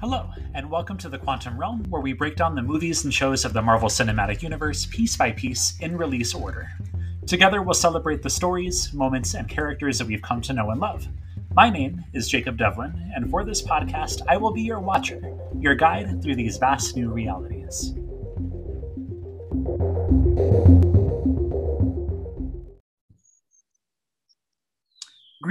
Hello, and welcome to the Quantum Realm, where we break down the movies and shows of the Marvel Cinematic Universe piece by piece in release order. Together, we'll celebrate the stories, moments, and characters that we've come to know and love. My name is Jacob Devlin, and for this podcast, I will be your watcher, your guide through these vast new realities.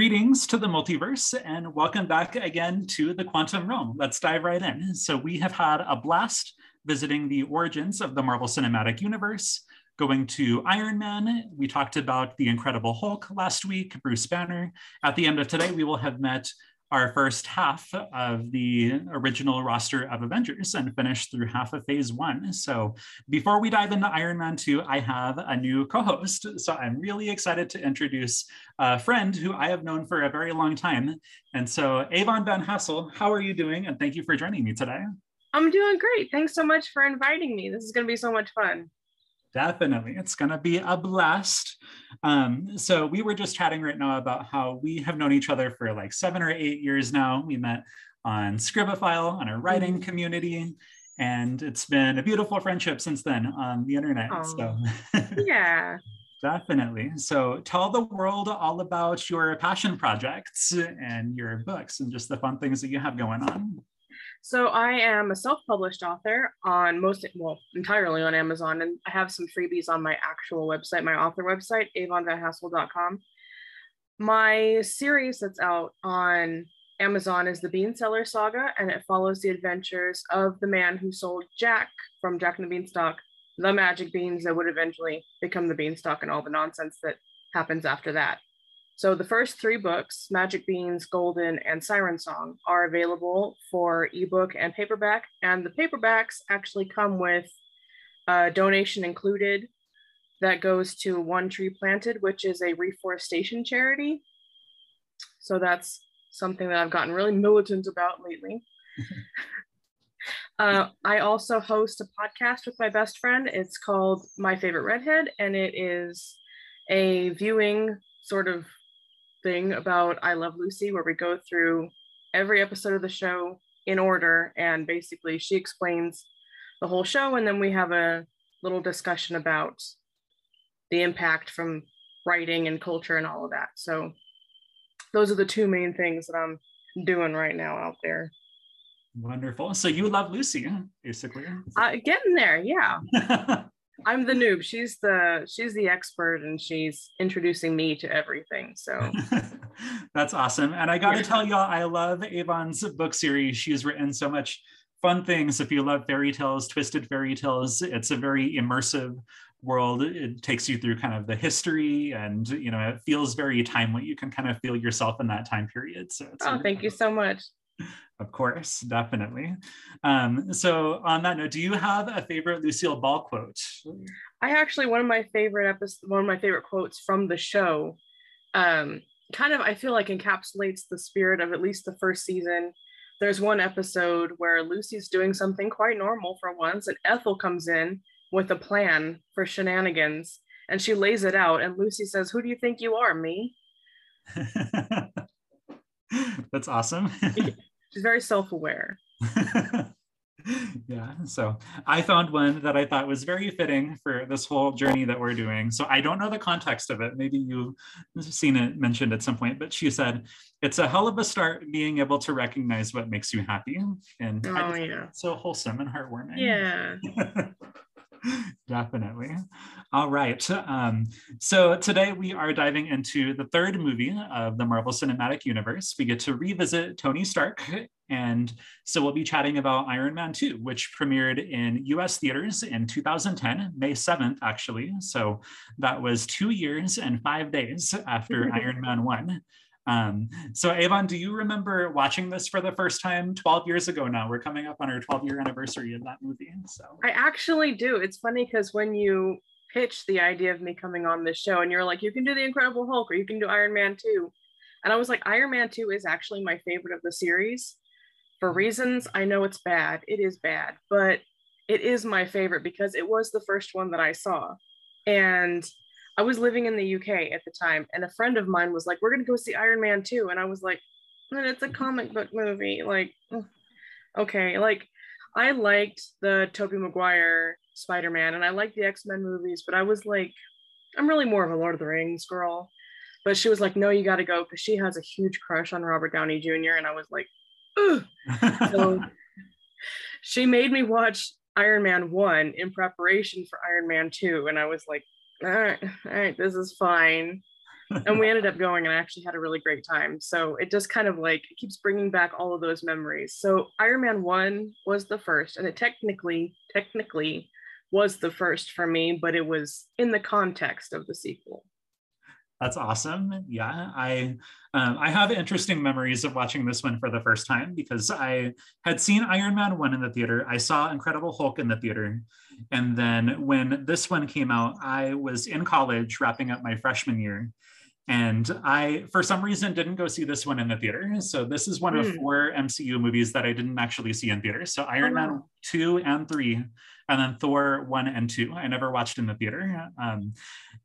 Greetings to the multiverse, and welcome back again to the Quantum Realm. Let's dive right in. So, we have had a blast visiting the origins of the Marvel Cinematic Universe, going to Iron Man. We talked about the Incredible Hulk last week, Bruce Banner. At the end of today, we will have met our first half of the original roster of Avengers and finished through half of phase one. So before we dive into Iron Man 2, I have a new co-host. So I'm really excited to introduce a friend who I have known for a very long time. And so Avon Van Hassel, how are you doing? And thank you for joining me today. I'm doing great. Thanks so much for inviting me. This is going to be so much fun. Definitely. It's going to be a blast. Um, so, we were just chatting right now about how we have known each other for like seven or eight years now. We met on Scribophile, on our writing mm-hmm. community, and it's been a beautiful friendship since then on the internet. Oh, so, yeah. Definitely. So, tell the world all about your passion projects and your books and just the fun things that you have going on. So I am a self-published author on most, well, entirely on Amazon, and I have some freebies on my actual website, my author website, avonvanhassel.com. My series that's out on Amazon is the Bean Seller Saga, and it follows the adventures of the man who sold Jack from Jack and the Beanstalk the magic beans that would eventually become the beanstalk and all the nonsense that happens after that. So the first three books, Magic Beans, Golden, and Siren Song, are available for ebook and paperback. And the paperbacks actually come with a donation included that goes to One Tree Planted, which is a reforestation charity. So that's something that I've gotten really militant about lately. uh, I also host a podcast with my best friend. It's called My Favorite Redhead, and it is a viewing sort of thing about I Love Lucy, where we go through every episode of the show in order, and basically she explains the whole show, and then we have a little discussion about the impact from writing and culture and all of that. So those are the two main things that I'm doing right now out there. Wonderful. So you love Lucy, basically. Uh, getting there, yeah. I'm the noob. She's the she's the expert and she's introducing me to everything. So that's awesome. And I got to tell y'all, I love Avon's book series. She's written so much fun things. If you love fairy tales, twisted fairy tales, it's a very immersive world. It takes you through kind of the history and you know, it feels very timely. You can kind of feel yourself in that time period. So oh, thank you so much. Of course, definitely. Um, so, on that note, do you have a favorite Lucille Ball quote? I actually one of my favorite episodes, one of my favorite quotes from the show, um, kind of I feel like encapsulates the spirit of at least the first season. There's one episode where Lucy's doing something quite normal for once, and Ethel comes in with a plan for shenanigans, and she lays it out. And Lucy says, "Who do you think you are, me?" That's awesome. she's very self-aware. Yeah so i found one that i thought was very fitting for this whole journey that we're doing. So i don't know the context of it. Maybe you've seen it mentioned at some point but she said it's a hell of a start being able to recognize what makes you happy. And oh, yeah. so wholesome and heartwarming. Yeah Definitely. All right. Um, so today we are diving into the third movie of the Marvel Cinematic Universe. We get to revisit Tony Stark. And so we'll be chatting about Iron Man 2, which premiered in US theaters in 2010, May 7th, actually. So that was two years and five days after Iron Man 1. Um, so Avon, do you remember watching this for the first time 12 years ago now? We're coming up on our 12 year anniversary of that movie. So I actually do. It's funny because when you pitched the idea of me coming on this show and you're like, you can do the Incredible Hulk or you can do Iron Man 2. And I was like, Iron Man 2 is actually my favorite of the series. For reasons I know it's bad, it is bad, but it is my favorite because it was the first one that I saw. And I was living in the UK at the time, and a friend of mine was like, "We're gonna go see Iron Man 2," and I was like, "And it's a mm-hmm. comic book movie." Like, Okay, like I liked the Tobey Maguire Spider-Man and I liked the X-Men movies, but I was like, I'm really more of a Lord of the Rings girl. But she was like, no, you gotta go because she has a huge crush on Robert Downey Jr. And I was like, Ugh. so she made me watch Iron Man 1 in preparation for Iron Man 2. And I was like, all right, all right, this is fine. and we ended up going and I actually had a really great time. So it just kind of like keeps bringing back all of those memories. So Iron Man 1 was the first and it technically technically was the first for me, but it was in the context of the sequel. That's awesome. Yeah, I um, I have interesting memories of watching this one for the first time because I had seen Iron Man one in the theater. I saw Incredible Hulk in the theater, and then when this one came out, I was in college wrapping up my freshman year, and I, for some reason, didn't go see this one in the theater. So this is one mm. of hmm. four MCU movies that I didn't actually see in theater. So Iron oh, Man 2 and 3, and then Thor 1 and 2. I never watched in the theater. Um,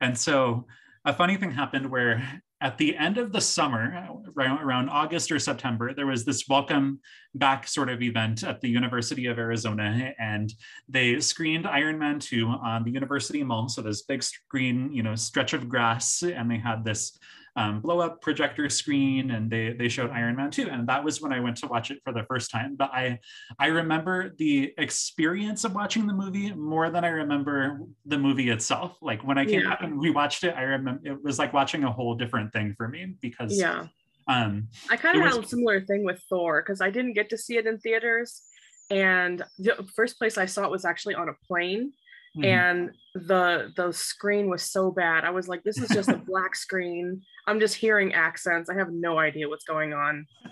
and so a funny thing happened where at the end of the summer, around August or September, there was this welcome back sort of event at the University of Arizona, and they screened Iron Man 2 on the University Mall. So this big screen, you know, stretch of grass, and they had this um, blow up projector screen and they they showed Iron Man 2 and that was when I went to watch it for the first time but I I remember the experience of watching the movie more than I remember the movie itself like when I came yeah. back and we watched it I remember it was like watching a whole different thing for me because yeah um I kind of had a similar thing with Thor because I didn't get to see it in theaters and the first place I saw it was actually on a plane Mm-hmm. and the the screen was so bad i was like this is just a black screen I'm just hearing accents. I have no idea what's going on.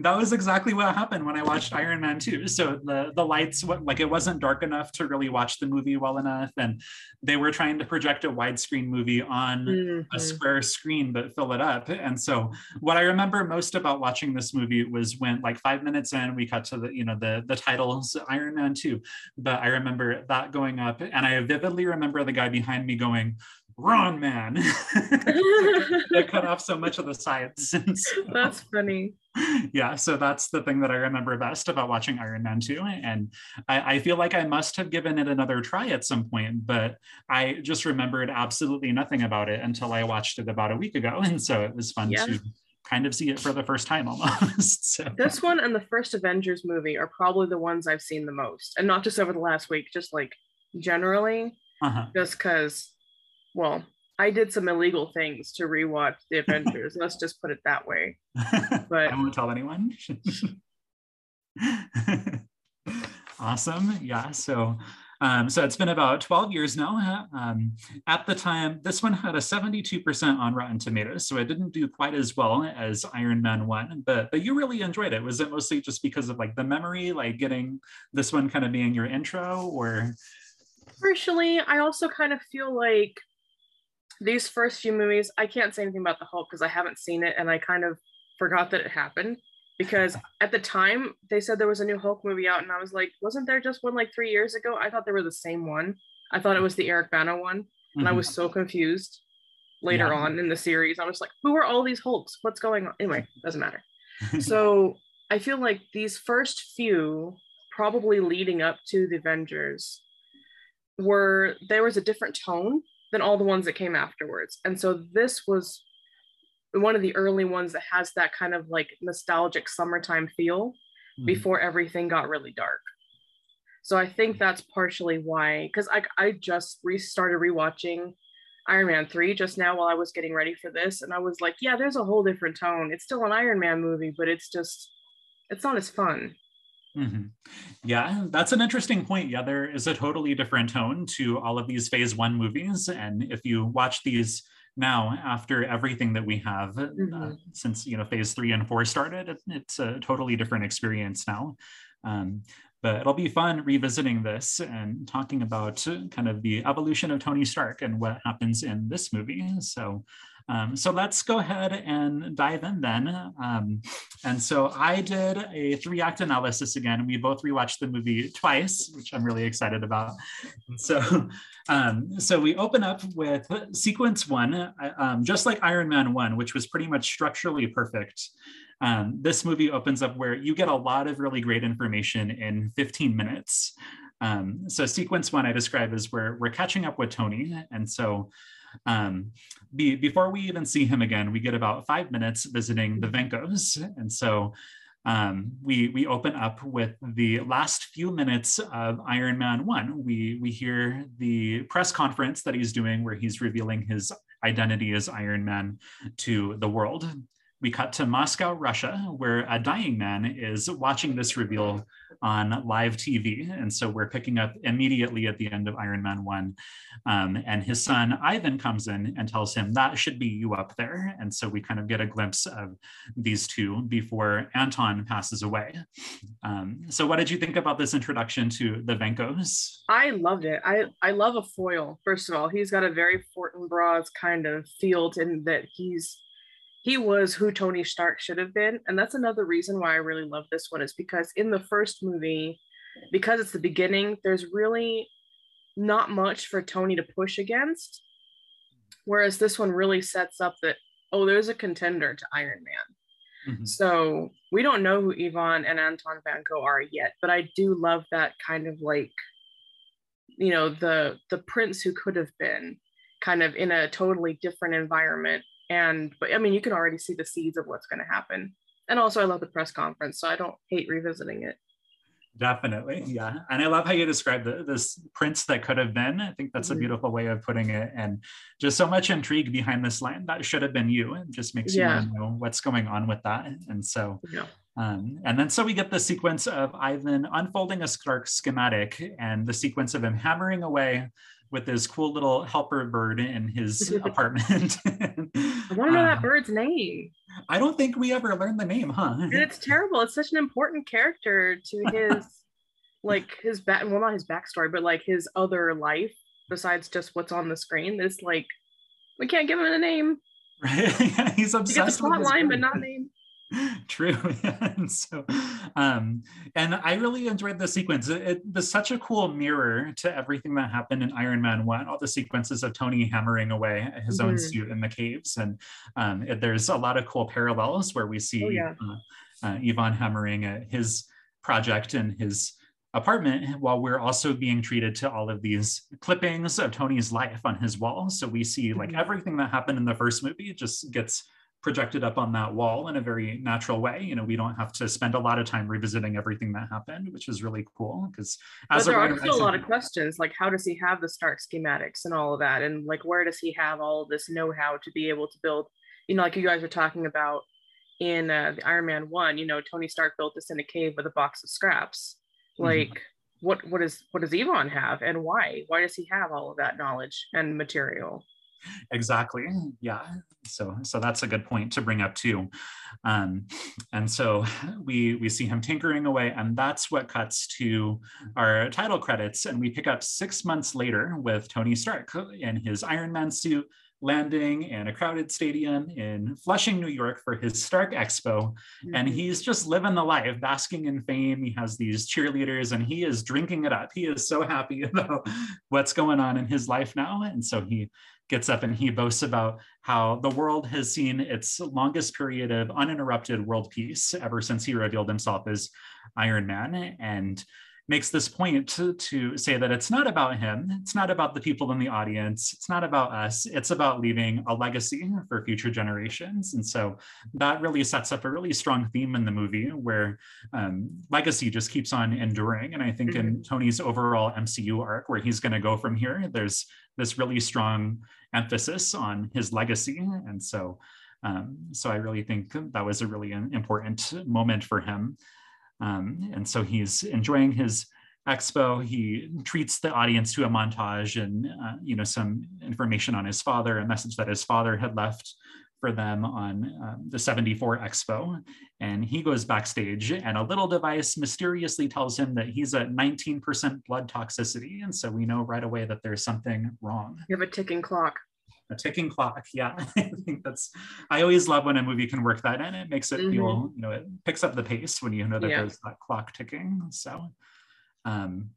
that was exactly what happened when I watched Iron Man 2. So the the lights like it wasn't dark enough to really watch the movie well enough and they were trying to project a widescreen movie on mm-hmm. a square screen but fill it up. And so what I remember most about watching this movie was when like 5 minutes in we cut to the you know the the titles Iron Man 2. But I remember that going up and I vividly remember the guy behind me going wrong man they cut off so much of the science so, that's funny yeah so that's the thing that i remember best about watching iron man 2 and I, I, feel like i must have given it another try at some point but i just remembered absolutely nothing about it until i watched it about a week ago and so it was fun yeah. to kind of see it for the first time almost so. this one and the first avengers movie are probably the ones i've seen the most and not just over the last week just like generally uh-huh. just because well, I did some illegal things to rewatch The Avengers. Let's just put it that way. But I won't tell anyone. awesome. Yeah. So um, so it's been about 12 years now. Um, at the time, this one had a 72% on Rotten Tomatoes, so it didn't do quite as well as Iron Man 1, but, but you really enjoyed it. Was it mostly just because of like the memory, like getting this one kind of being your intro or? Partially, I also kind of feel like these first few movies, I can't say anything about the Hulk because I haven't seen it and I kind of forgot that it happened because at the time they said there was a new Hulk movie out and I was like, wasn't there just one like three years ago? I thought they were the same one. I thought it was the Eric Bana one, and mm-hmm. I was so confused later yeah. on in the series. I was like, who are all these Hulks? What's going on? Anyway, doesn't matter. so I feel like these first few, probably leading up to the Avengers, were there was a different tone than all the ones that came afterwards. And so this was one of the early ones that has that kind of like nostalgic summertime feel mm-hmm. before everything got really dark. So I think that's partially why, because I, I just restarted rewatching Iron Man 3 just now while I was getting ready for this. And I was like, yeah, there's a whole different tone. It's still an Iron Man movie, but it's just, it's not as fun. Mm-hmm. Yeah, that's an interesting point. Yeah, there is a totally different tone to all of these phase one movies. And if you watch these now after everything that we have uh, mm-hmm. uh, since you know phase three and four started it, it's a totally different experience now um, but it'll be fun revisiting this and talking about kind of the evolution of tony stark and what happens in this movie so Um, so let's go ahead and dive in then. Um, and so I did a three act analysis again. We both rewatched the movie twice, which I'm really excited about. So, um, so we open up with sequence one, um, just like Iron Man 1, which was pretty much structurally perfect. Um, this movie opens up where you get a lot of really great information in 15 minutes. Um, so sequence one I describe is where we're catching up with Tony. And so um, be, before we even see him again, we get about five minutes visiting the Vankos. And so um, we, we open up with the last few minutes of Iron Man 1. We, we hear the press conference that he's doing where he's revealing his identity as Iron Man to the world. We cut to Moscow, Russia, where a dying man is watching this reveal on live TV. And so we're picking up immediately at the end of Iron Man 1. Um, and his son Ivan comes in and tells him that should be you up there. And so we kind of get a glimpse of these two before Anton passes away. Um, so what did you think about this introduction to the Vankos? I loved it. I, I love a foil, first of all. He's got a very Fortinbras kind of field in that he's he was who Tony Stark should have been. And that's another reason why I really love this one is because in the first movie, because it's the beginning, there's really not much for Tony to push against. Whereas this one really sets up that, oh, there's a contender to Iron Man. Mm-hmm. So we don't know who Ivan and Anton Vanko are yet, but I do love that kind of like, you know, the the prince who could have been kind of in a totally different environment and but i mean you can already see the seeds of what's going to happen. And also i love the press conference so i don't hate revisiting it. Definitely yeah. And i love how you describe the, this prince that could have been. I think that's mm-hmm. a beautiful way of putting it. And just so much intrigue behind this line that should have been you. It just makes yeah. you know what's going on with that. And so yeah. Um, and then so we get the sequence of Ivan unfolding a Stark schematic and the sequence of him hammering away with this cool little helper bird in his apartment. I want to know that um, bird's name. I don't think we ever learned the name, huh? And it's terrible. It's such an important character to his, like his back. Well, not his backstory, but like his other life besides just what's on the screen. This like, we can't give him a name. Right? he's obsessed. You get the plot line, but not name. True. and so, um, and I really enjoyed the sequence. It, it, was such a cool mirror to everything that happened in Iron Man 1, all the sequences of Tony hammering away his mm-hmm. own suit in the caves. And um, it, there's a lot of cool parallels where we see oh, yeah. uh, uh, Ivan hammering at his project in his apartment while we're also being treated to all of these clippings of Tony's life on his wall. So we see like mm-hmm. everything that happened in the first movie just gets projected up on that wall in a very natural way. You know, we don't have to spend a lot of time revisiting everything that happened, which is really cool. Because as there are still a lot of questions, like how does he have the Stark schematics and all of that, and like where does he have all this know-how to be able to build? You know, like you guys were talking about in uh, the Iron Man one. You know, Tony Stark built this in a cave with a box of scraps. Mm-hmm. Like. Mm-hmm. What what is what does Ivan have and why? Why does he have all of that knowledge and material? Exactly yeah so so that's a good point to bring up too um, and so we we see him tinkering away and that's what cuts to our title credits and we pick up six months later with tony stark in his iron man suit landing in a crowded stadium in Flushing, New York for his Stark Expo. Mm-hmm. And he's just living the life, basking in fame. He has these cheerleaders and he is drinking it up. He is so happy about what's going on in his life now. And so he gets up and he boasts about how the world has seen its longest period of uninterrupted world peace ever since he revealed himself as Iron Man. And makes this point to, to say that it's not about him, it's not about the people in the audience, it's not about us, it's about leaving a legacy for future generations. And so that really sets up a really strong theme in the movie where um, legacy just keeps on enduring. And I think mm-hmm. in Tony's overall MCU arc, where he's going to go from here, there's this really strong emphasis on his legacy. And so, um, so I really think that was a really important moment for him. Um, and so he's enjoying his expo. He treats the audience to a montage and uh, you know some information on his father, a message that his father had left for them on um, the 74 Expo. And he goes backstage, and a little device mysteriously tells him that he's at 19% blood toxicity. And so we know right away that there's something wrong. You have a ticking clock. A ticking clock. Yeah, I think that's. I always love when a movie can work that in. It makes it mm-hmm. feel, you know, it picks up the pace when you know that yeah. there's that clock ticking. So, um,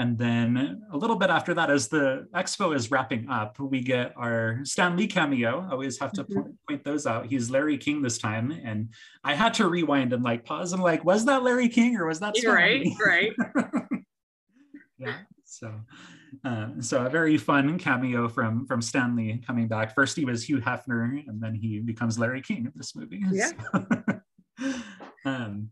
and then a little bit after that, as the expo is wrapping up, we get our Stan Lee cameo. I always have to mm-hmm. point, point, those out. He's Larry King this time. And I had to rewind and like pause and like, was that Larry King or was that Stan Right, Lee? right. yeah. So uh, so a very fun cameo from from Stan Lee coming back. First he was Hugh Hefner, and then he becomes Larry King in this movie. Yeah. So, um,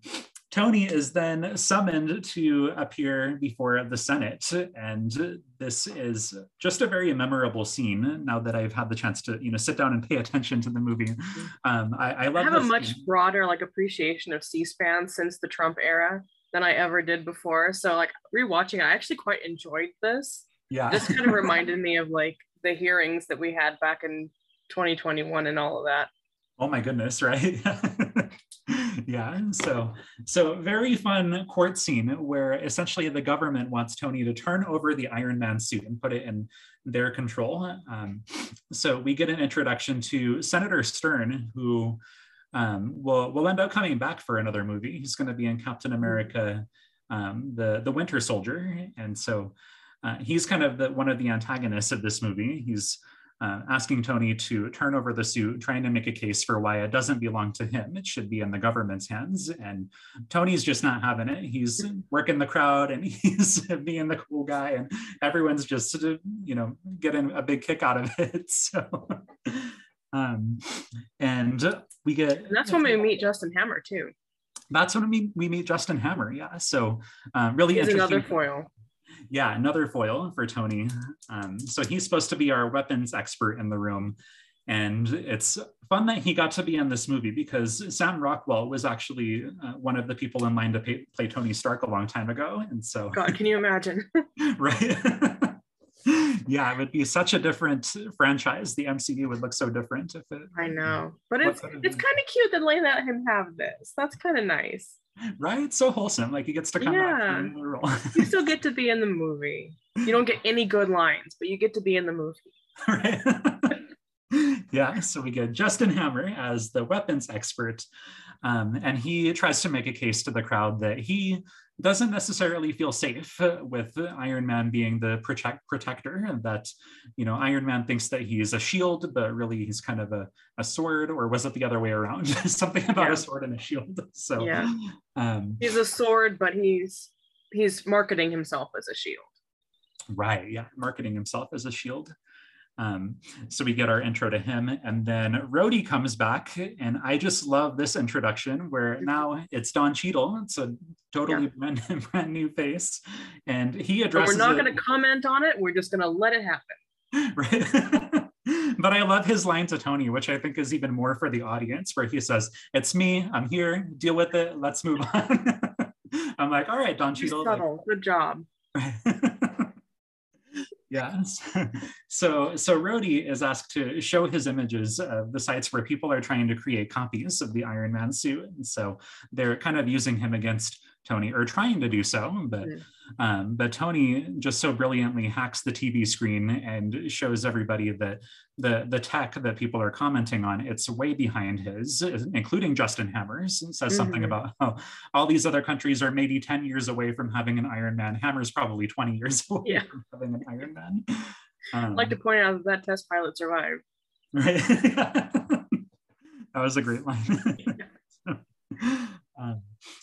Tony is then summoned to appear before the Senate. And this is just a very memorable scene now that I've had the chance to, you know, sit down and pay attention to the movie. Um, I, I, love I have a much scene. broader like appreciation of C-SPAN since the Trump era than I ever did before. So like rewatching, I actually quite enjoyed this. Yeah. This kind of reminded me of like the hearings that we had back in 2021 and all of that. Oh my goodness, right? yeah so so very fun court scene where essentially the government wants tony to turn over the iron man suit and put it in their control um, so we get an introduction to senator stern who um, will, will end up coming back for another movie he's going to be in captain america um, the the winter soldier and so uh, he's kind of the one of the antagonists of this movie he's uh, asking Tony to turn over the suit, trying to make a case for why it doesn't belong to him. It should be in the government's hands. And Tony's just not having it. He's working the crowd and he's being the cool guy, and everyone's just, you know, getting a big kick out of it. So, um, and we get. And that's when we meet Justin Hammer too. That's when we, we meet Justin Hammer. Yeah. So, um, really He's interesting. another foil yeah, another foil for Tony. Um, so he's supposed to be our weapons expert in the room. And it's fun that he got to be in this movie because Sam Rockwell was actually uh, one of the people in line to pay, play Tony Stark a long time ago. And so, God, can you imagine? right. yeah, it would be such a different franchise. The MCU would look so different if it. I know, but it's it's kind of cute that they let him have this. That's kind of nice right? So wholesome. Like he gets to come yeah. back the role. you still get to be in the movie. You don't get any good lines, but you get to be in the movie. Right. yeah. So we get Justin Hammer as the weapons expert. Um, and he tries to make a case to the crowd that he doesn't necessarily feel safe with Iron Man being the protect protector, and that you know Iron Man thinks that he's a shield, but really he's kind of a, a sword, or was it the other way around? Something about yeah. a sword and a shield. So yeah, um, he's a sword, but he's he's marketing himself as a shield. Right. Yeah, marketing himself as a shield. Um, so we get our intro to him, and then Rhodey comes back, and I just love this introduction where now it's Don Cheadle. It's a totally yeah. brand, brand, new face, and he addresses. But we're not going to comment on it. We're just going to let it happen. Right. but I love his line to Tony, which I think is even more for the audience, where he says, "It's me. I'm here. Deal with it. Let's move on." I'm like, "All right, Don Cheadle." Subtle. Like, Good job yeah. So so Rhodey is asked to show his images of the sites where people are trying to create copies of the Iron Man suit. And so they're kind of using him against Tony or trying to do so, but mm. um, but Tony just so brilliantly hacks the TV screen and shows everybody that the the tech that people are commenting on it's way behind his, including Justin Hammers, says mm-hmm. something about how all these other countries are maybe ten years away from having an Iron Man. Hammer's probably twenty years away yeah. from having an Iron Man. Um, I'd like to point out that that test pilot survived. Right. that was a great line. Um,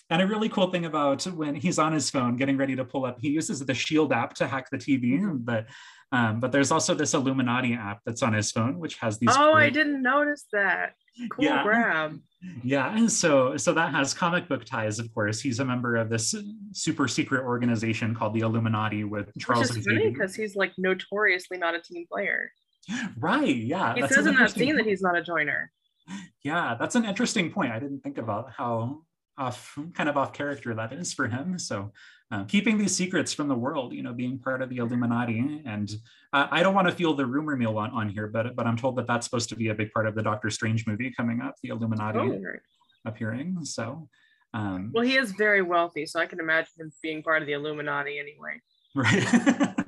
and a really cool thing about when he's on his phone getting ready to pull up, he uses the Shield app to hack the TV. But um, but there's also this Illuminati app that's on his phone, which has these. Oh, great... I didn't notice that. Cool yeah. grab. Yeah, so so that has comic book ties. Of course, he's a member of this super secret organization called the Illuminati with Charles. Which is funny because he's like notoriously not a team player. Right. Yeah. He says in that scene that he's not a joiner. Yeah, that's an interesting point. I didn't think about how off kind of off character that is for him. So uh, keeping these secrets from the world you know being part of the illuminati and uh, i don't want to feel the rumor mill on, on here but but i'm told that that's supposed to be a big part of the doctor strange movie coming up the illuminati oh, right. appearing so um, well he is very wealthy so i can imagine him being part of the illuminati anyway. Right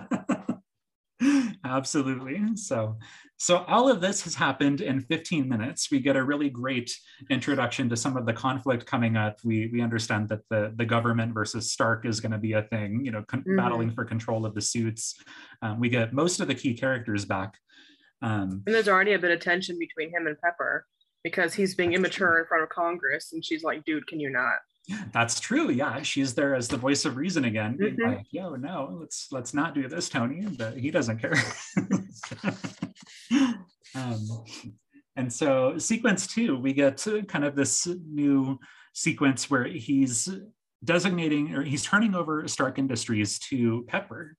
Absolutely. So, so all of this has happened in 15 minutes. We get a really great introduction to some of the conflict coming up. We we understand that the the government versus Stark is going to be a thing. You know, con- mm-hmm. battling for control of the suits. Um, we get most of the key characters back. Um, and there's already a bit of tension between him and Pepper because he's being immature in front of Congress, and she's like, "Dude, can you not?" That's true. Yeah, she's there as the voice of reason again. Mm-hmm. Like, yo, no, let's let's not do this, Tony. But he doesn't care. um, and so, sequence two, we get kind of this new sequence where he's designating or he's turning over Stark Industries to Pepper.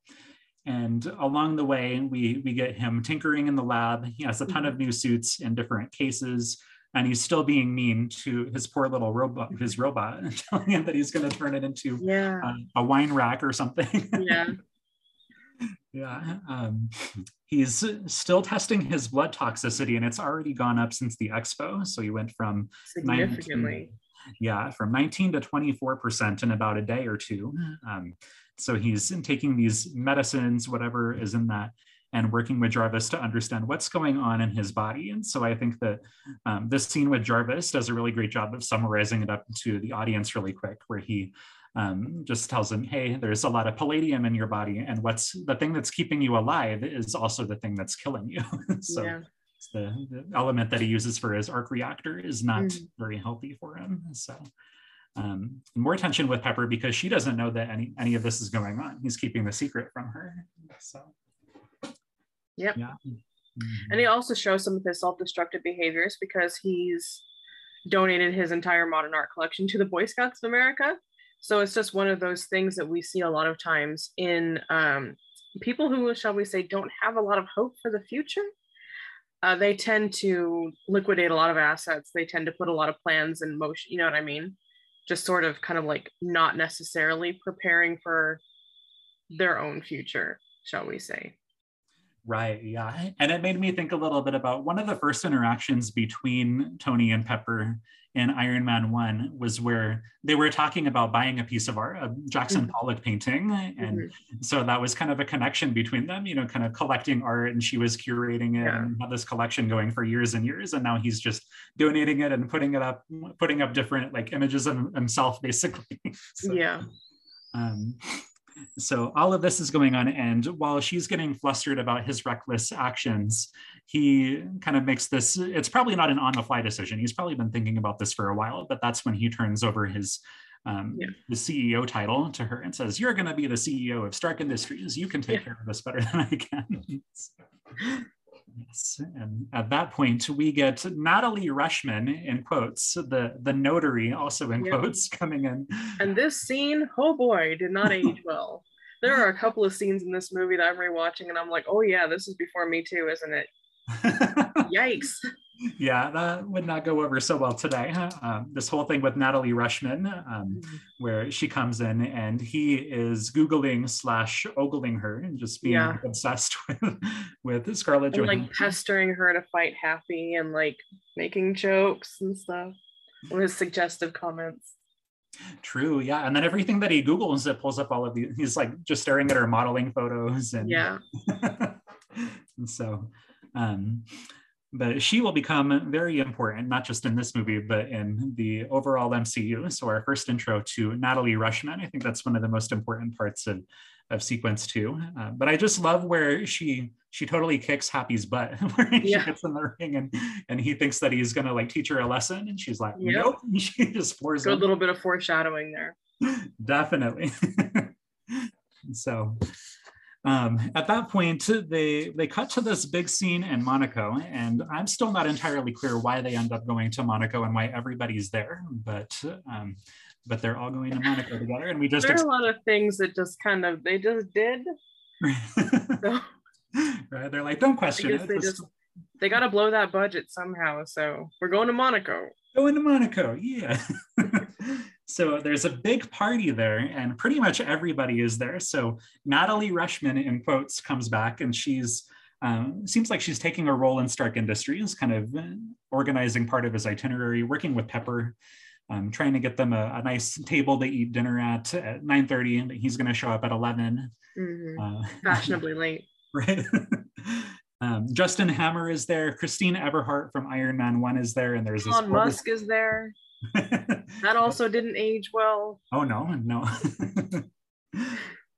And along the way, we we get him tinkering in the lab. He has a ton of mm-hmm. new suits in different cases and he's still being mean to his poor little robot, his robot, telling him that he's going to turn it into yeah. a wine rack or something. Yeah. yeah. Um, he's still testing his blood toxicity, and it's already gone up since the expo. So he went from significantly. 19, yeah, from 19 to 24 percent in about a day or two. Um, so he's taking these medicines, whatever is in that and working with Jarvis to understand what's going on in his body. And so I think that um, this scene with Jarvis does a really great job of summarizing it up to the audience really quick, where he um, just tells him, hey, there's a lot of palladium in your body, and what's the thing that's keeping you alive is also the thing that's killing you. so yeah. the, the, element that he uses for his arc reactor is not mm. very healthy for him. So um, more attention with Pepper because she doesn't know that any any of this is going on. He's keeping the secret from her. So Yep. Yeah. Mm-hmm. And he also shows some of his self-destructive behaviors because he's donated his entire modern art collection to the Boy Scouts of America. So it's just one of those things that we see a lot of times in um, people who, shall we say, don't have a lot of hope for the future. Uh, they tend to liquidate a lot of assets. They tend to put a lot of plans in motion. You know what I mean? Just sort of kind of like not necessarily preparing for their own future, shall we say. Right, yeah. And it made me think a little bit about one of the first interactions between Tony and Pepper in Iron Man 1 was where they were talking about buying a piece of art, a Jackson mm-hmm. Pollock painting. And mm-hmm. so that was kind of a connection between them, you know, kind of collecting art and she was curating it yeah. and had this collection going for years and years. And now he's just donating it and putting it up, putting up different like images of himself basically. so, yeah. Um, so all of this is going on. And while she's getting flustered about his reckless actions, he kind of makes this, it's probably not an on the fly decision. He's probably been thinking about this for a while, but that's when he turns over his um, yeah. the CEO title to her and says, You're going to be the CEO of Stark Industries. You can take yeah. care of this better than I can. Yes. And at that point, we get Natalie Rushman in quotes, the, the notary also in quotes coming in. And this scene, oh boy, did not age well. There are a couple of scenes in this movie that I'm rewatching and I'm like, oh yeah, this is before me too, isn't it? Yikes yeah, that would not go over so well today. Um, this whole thing with Natalie Rushman, um, mm-hmm. where she comes in and he is googling slash ogling her and just being yeah. obsessed with with Scarlett Johansson, like pestering her to fight Happy and like making jokes and stuff with suggestive comments. True, yeah, and then everything that he googles, it pulls up all of these. He's like just staring at her modeling photos and yeah. and so um but she will become very important, not just in this movie, but in the overall MCU. So our first intro to Natalie Rushman, I think that's one of the most important parts of, of sequence two. Uh, but I just love where she she totally kicks Happy's butt where yeah. she gets in the ring and and he thinks that he's gonna like teach her a lesson, and she's like, yep. nope. And she just floors Good him. little bit of foreshadowing there. Definitely. so um, at that point, they they cut to this big scene in Monaco, and I'm still not entirely clear why they end up going to Monaco and why everybody's there, but um, but they're all going to Monaco together, and we just there are a lot of things that just kind of they just did. so, right? They're like, don't question it. They just they got to blow that budget somehow, so we're going to Monaco. Going to Monaco, yeah. So there's a big party there, and pretty much everybody is there. So Natalie Rushman, in quotes, comes back, and she's um, seems like she's taking a role in Stark Industries, kind of organizing part of his itinerary, working with Pepper, um, trying to get them a, a, nice table to eat dinner at at 9:30. and He's going to show up at 11. Mm-hmm. Uh, Fashionably late. Right. Um, Justin Hammer is there. Christine Everhart from Iron Man 1 is there. And there's Elon Musk is there. That also didn't age well. Oh, no, no.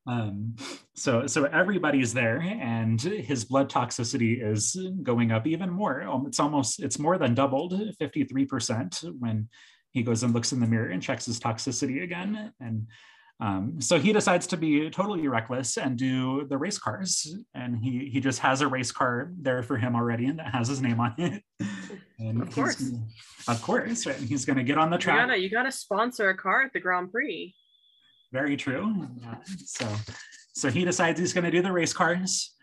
um, so, so everybody's there and his blood toxicity is going up even more. Um, it's almost, it's more than doubled, 53% when he goes and looks in the mirror and checks his toxicity again. And um, so he decides to be totally reckless and do the race cars. And he he just has a race car there for him already and that has his name on it. And of course. Of course. And he's gonna get on the track. You gotta, you gotta sponsor a car at the Grand Prix. Very true. So so he decides he's gonna do the race cars.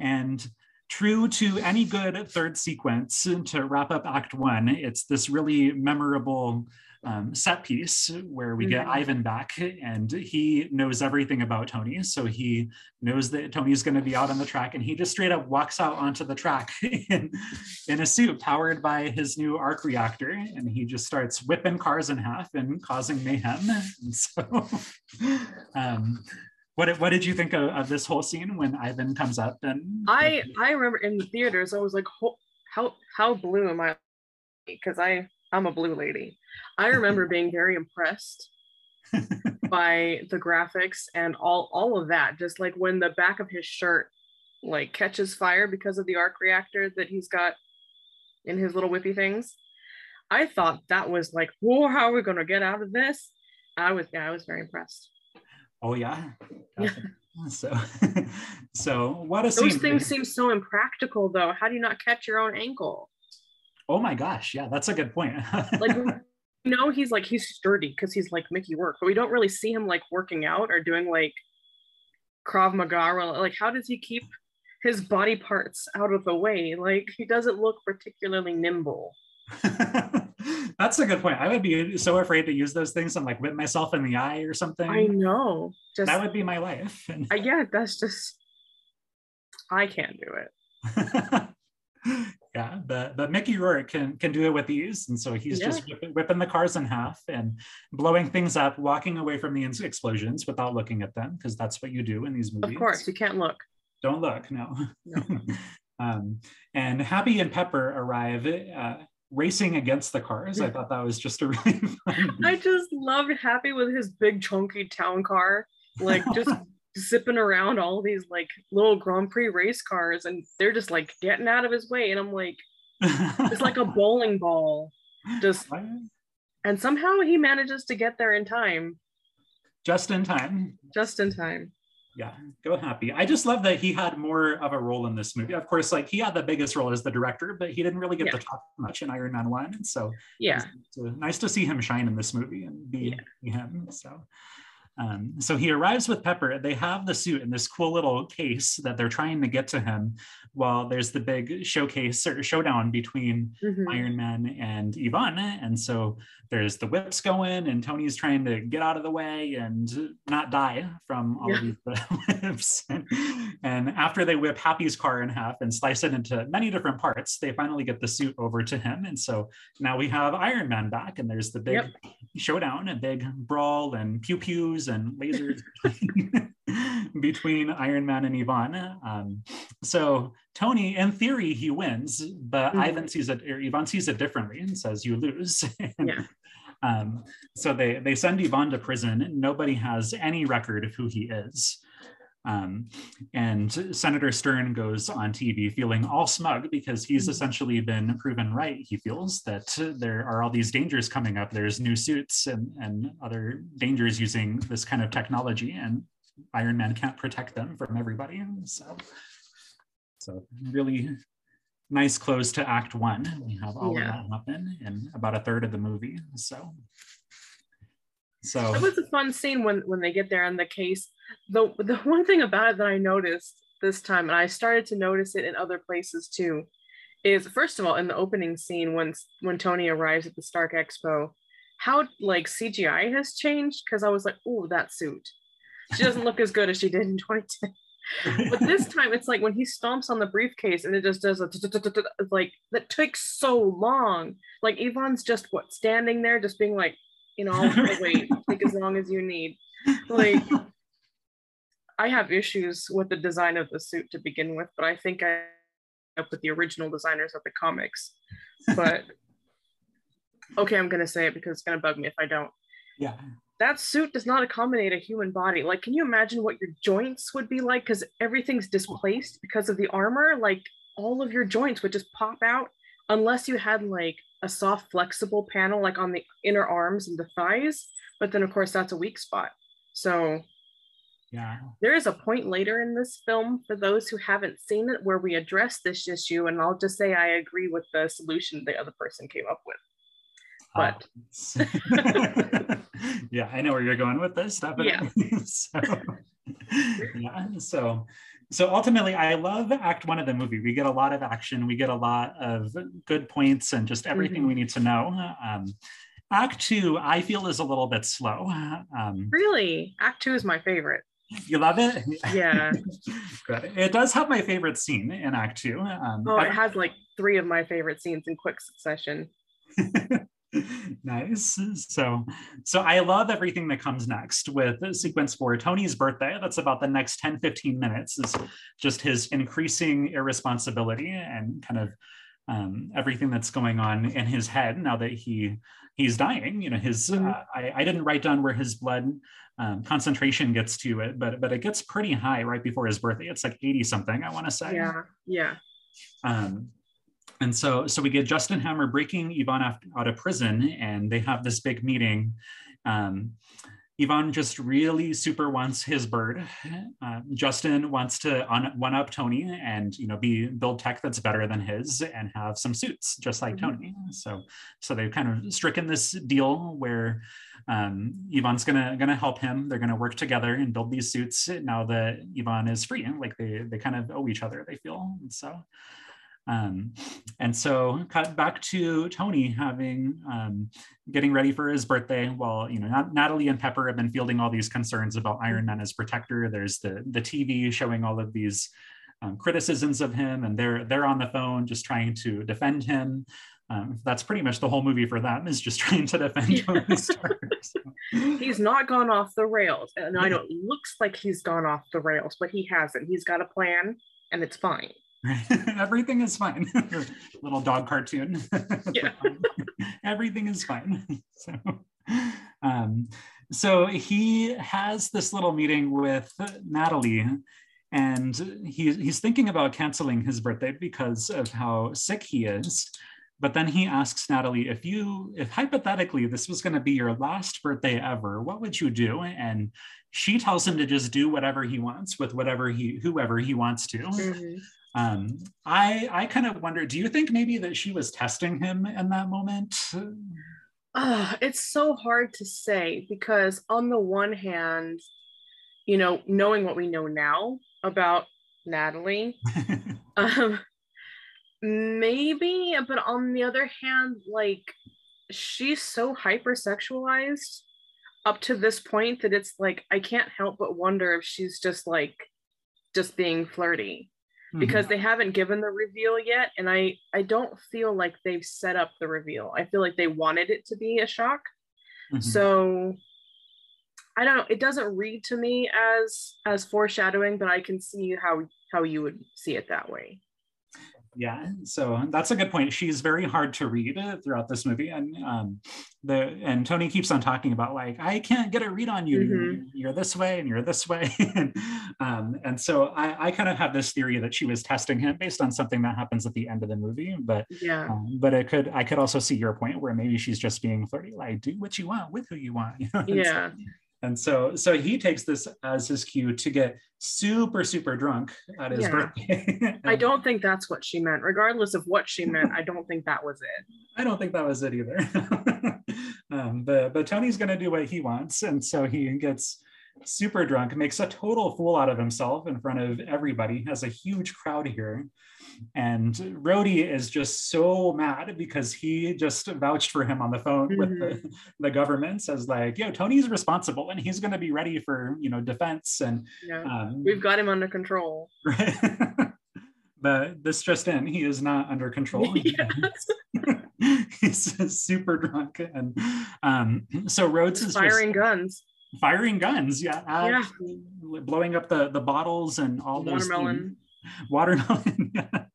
And true to any good third sequence to wrap up act one, it's this really memorable um, set piece where we mm-hmm. get Ivan back and he knows everything about Tony. So he knows that Tony's going to be out on the track and he just straight up walks out onto the track in, in a suit powered by his new arc reactor. And he just starts whipping cars in half and causing mayhem. And so, um, what, what did you think of, of, this whole scene when Ivan comes up and I I remember in the theaters I was like how how blue am I because I I'm a blue lady. I remember being very impressed by the graphics and all all of that. Just like when the back of his shirt like catches fire because of the arc reactor that he's got in his little whippy things. I thought that was like, whoa, how are we gonna get out of this? I was yeah, I was very impressed. Oh yeah. so so what a those scene. things seem so impractical though. How do you not catch your own ankle? Oh my gosh, yeah, that's a good point. like you know he's like he's sturdy because he's like Mickey Rourke, but we don't really see him like working out or doing like Krav Maga. Or, like how does he keep his body parts out of the way? Like he doesn't look particularly nimble. That's a good point. I would be so afraid to use those things and like whip myself in the eye or something. I know. Just, that would be my life. And... uh, yeah, that's just I can't do it. yeah but but mickey rourke can can do it with ease. And so he's yeah. just whipping, whipping, the cars in half and blowing things up walking away from the explosions without looking at them because that's what you do in these movies of course you can't look. Don't look no, no. um, and happy and pepper arrive uh, racing against the cars. I thought that was just a really fun i just loved happy with his big chunky town car. Like just zipping around all these like little Grand Prix race cars and they're just like getting out of his way. And I'm like, it's like a bowling ball. Just and somehow he manages to get there in time. Just in time. Just in time. Yeah, go happy. I just love that he had more of a role in this movie. Of course, like he had the biggest role as the director, but he didn't really get yeah. to talk much in Iron Man 1. And so yeah, it's, nice to see him shine in this movie and be yeah. him. So um, so he arrives with Pepper. They have the suit in this cool little case that they're trying to get to him while there's the big showcase or showdown between mm-hmm. Iron Man and Yvonne. And so there's the whips going, and Tony's trying to get out of the way and not die from all yeah. of these whips. and, after they whip Happy's car in half and slice it into many different parts, they finally get the suit over to him. And so now we have Iron Man back, and there's the big yep. Showdown, a big brawl, and pew pews and lasers between Iron Man and Yvonne. Um, so Tony, in theory, he wins, but mm-hmm. Ivan sees it, or Yvonne sees it differently and says, "You lose." yeah. Um, so they they send Yvonne to prison. Nobody has any record of who he is. Um, and Senator Stern goes on TV feeling all smug because he's mm-hmm. essentially been proven right. He feels that there are all these dangers coming up. There's new suits and, and other dangers using this kind of technology, and Iron Man can't protect them from everybody. So, so really nice close to Act One. We have all yeah. of that happen in about a third of the movie. So, so it was a fun scene when when they get there in the case the the one thing about it that I noticed this time, and I started to notice it in other places too, is first of all in the opening scene when when Tony arrives at the Stark Expo, how like CGI has changed because I was like, oh, that suit. She doesn't look as good as she did in 2010. but this time it's like when he stomps on the briefcase and it just does a like that takes so long. Like Yvonne's just what standing there, just being like, you know, wait, take as long as you need. Like I have issues with the design of the suit to begin with, but I think I up with the original designers of the comics. But okay, I'm gonna say it because it's gonna bug me if I don't. Yeah. That suit does not accommodate a human body. Like, can you imagine what your joints would be like? Because everything's oh. displaced because of the armor. Like, all of your joints would just pop out unless you had like a soft, flexible panel, like on the inner arms and the thighs. But then, of course, that's a weak spot. So Yeah. there is a point later in this film for those who haven't seen it where we address this issue, and I'll just say I agree with the solution the other person came up with. But Uh, yeah, I know where you're going with this, definitely. so, yeah, so so ultimately, I love Act One of the movie. We get a lot of action, we get a lot of good points, and just everything Mhm. we need to know. Um, Act Two, I feel, is a little bit slow. Um, really, Act Two is my favorite. You love it? Yeah. Good. It does have my favorite scene in Act Two. Um, Oh, it has like three of my favorite scenes in quick succession. nice so so i love everything that comes next with the sequence for tony's birthday that's about the next 10 15 minutes is just his increasing irresponsibility and kind of um, everything that's going on in his head now that he he's dying you know his uh, Mhm. I, I didn't write down where his blood um, concentration gets to it but but it gets pretty high right before his birthday it's like 80 something i want to say Yeah, yeah. um, and so, so we get Justin Hammer breaking Ivan out, out of prison, and they have this big meeting. Um, Ivan just really super wants his bird. Uh, Justin wants to on, one up Tony and you know be build tech that's better than his and have some suits just like Mhm. Tony. So, so they've kind of stricken this deal where um, Ivan's gonna gonna help him. They're gonna work together and build these suits now that Ivan is free. Like they they kind of owe each other. They feel and so. Um, and so cut back to Tony having um, getting ready for his birthday while you know Nat- Natalie and Pepper have been fielding all these concerns about Iron Man as protector. There's the the TV showing all of these um, criticisms of him, and they're they're on the phone just trying to defend him. Um, that's pretty much the whole movie for them is just trying to defend. Tony Stark. So- He's not gone off the rails. And I know it looks like he's gone off the rails, but he hasn't. He's got a plan and it's fine. Everything is fine. Little dog cartoon. Yeah. Everything is fine. So, um, so he has this little meeting with Natalie, and he, he's thinking about canceling his birthday because of how sick he is. But then he asks Natalie, if you, if hypothetically this was going to be your last birthday ever, what would you do? And she tells him to just do whatever he wants with whatever he, whoever he wants to. Mhm. Um, I I kind of wonder. Do you think maybe that she was testing him in that moment? Ah, it's so hard to say because on the one hand, you know, knowing what we know now about Natalie, um, maybe, but on the other hand, like she's so hypersexualized up to this point that it's like I can't help but wonder if she's just like just being flirty because they haven't given the reveal yet and I I don't feel like they've set up the reveal. I feel like they wanted it to be a shock. Mhm. So I don't know, it doesn't read to me as as foreshadowing, but I can see how how you would see it that way. Yeah, so that's a good point. She's very hard to read uh, throughout this movie, and um, the and Tony keeps on talking about like I can't get a read on you. Mhm. You're this way and you're this way, and, um, and so I, I kind of have this theory that she was testing him based on something that happens at the end of the movie, but Yeah. Um, but it could I could also see your point where maybe she's just being flirty, like do what you want with who you want. You know? And so- Yeah. And so so he takes this as his cue to get super super drunk at his Yeah. birthday. I don't think that's what she meant. Regardless of what she meant, I don't think that was it. I don't think that was it either. um, but but Tony's gonna do what he wants, and so he gets super drunk, makes a total fool out of himself in front of everybody, has a huge crowd here. And Rhodey is just so mad because he just vouched for him on the phone with the, the government, says like, yo, Tony's responsible and he's gonna be ready for you know defense and Yeah. um, We've got him under control. but this just in, he is not under control. He's super drunk, and um, so Rhodes is Firing guns. Firing guns. Yeah, Yeah. blowing up the the bottles and all those Watermelon. things. watermelon.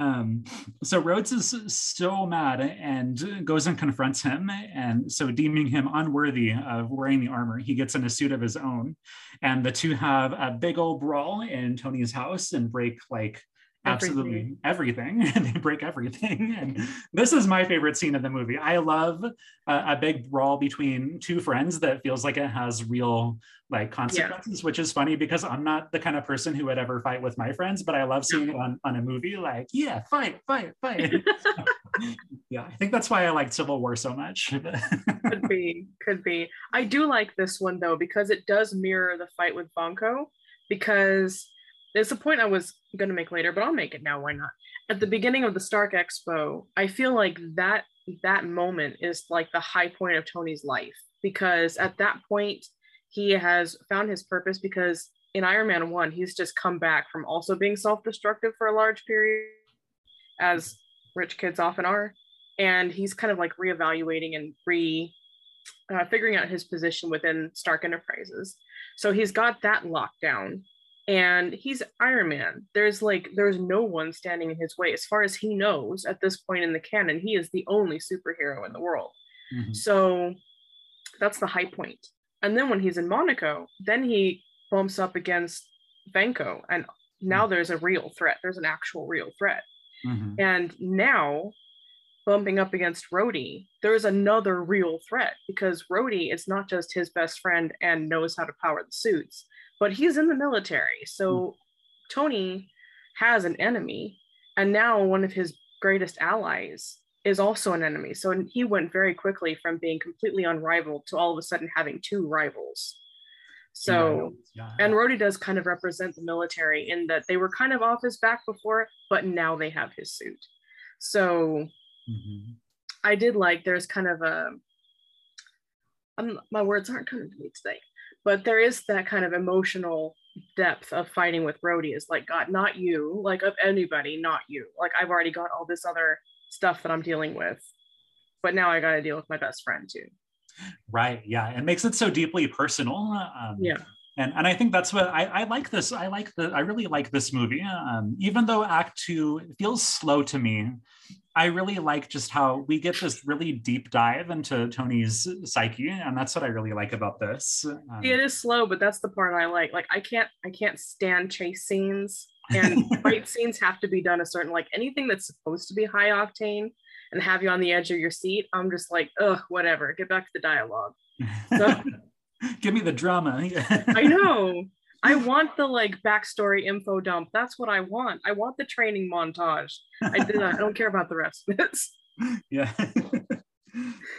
Um, so Rhodes is so mad and goes and confronts him. And so, deeming him unworthy of wearing the armor, he gets in a suit of his own. And the two have a big old brawl in Tony's house and break like absolutely. Everything, and they break everything. And this is my favorite scene of the movie. I love uh, a big brawl between two friends that feels like it has real like consequences yeah. which is funny because i'm not the kind of person who would ever fight with my friends but i love seeing it on, on a movie like yeah fight fight fight. Yeah i think that's why i like civil war so much. Could be could be. I do like this one though because it does mirror the fight with Vanko because it's a point I was going to make later, but I'll make it now. Why not? At the beginning of the Stark Expo, I feel like that that moment is like the high point of Tony's life because at that point he has found his purpose because in Iron Man 1 he's just come back from also being self-destructive for a large period as rich kids often are and he's kind of like reevaluating and re uh, figuring out his position within Stark Enterprises. So he's got that locked down and he's Iron Man. There's like there's no one standing in his way as far as he knows at this point in the canon. He is the only superhero in the world. Mm-hmm. So that's the high point. And then when he's in Monaco, then he bumps up against Vanko and now mm-hmm. there's a real threat. There's an actual real threat. Mm-hmm. And now bumping up against Rhodey, there's another real threat because Rhodey is not just his best friend and knows how to power the suits but he's in the military. So mm. Tony has an enemy, and now one of his greatest allies is also an enemy. So he went very quickly from being completely unrivaled to all of a sudden having two rivals. So, yeah. and Rhodey does kind of represent the military in that they were kind of off his back before, but now they have his suit. So, mm-hmm. I did like there's kind of a, um, my words aren't coming to me today but there is that kind of emotional depth of fighting with Rhodey is like God, not you, like of anybody, not you. Like I've already got all this other stuff that I'm dealing with, but now I got to deal with my best friend too. Right. Yeah. It makes it so deeply personal. Um, yeah. And, and I think that's what I, I like this. I like the I really like this movie. Um, even though Act Two feels slow to me, I really like just how we get this really deep dive into Tony's psyche, and that's what I really like about this. Um, it is slow, but that's the part I like. Like I can't I can't stand chase scenes, and fight scenes have to be done a certain like anything that's supposed to be high octane and have you on the edge of your seat. I'm just like, ugh, whatever. Get back to the dialogue. So, Give me the drama. I know. I want the like backstory info dump. That's what I want. I want the training montage. I did I don't care about the rest of this. Yeah.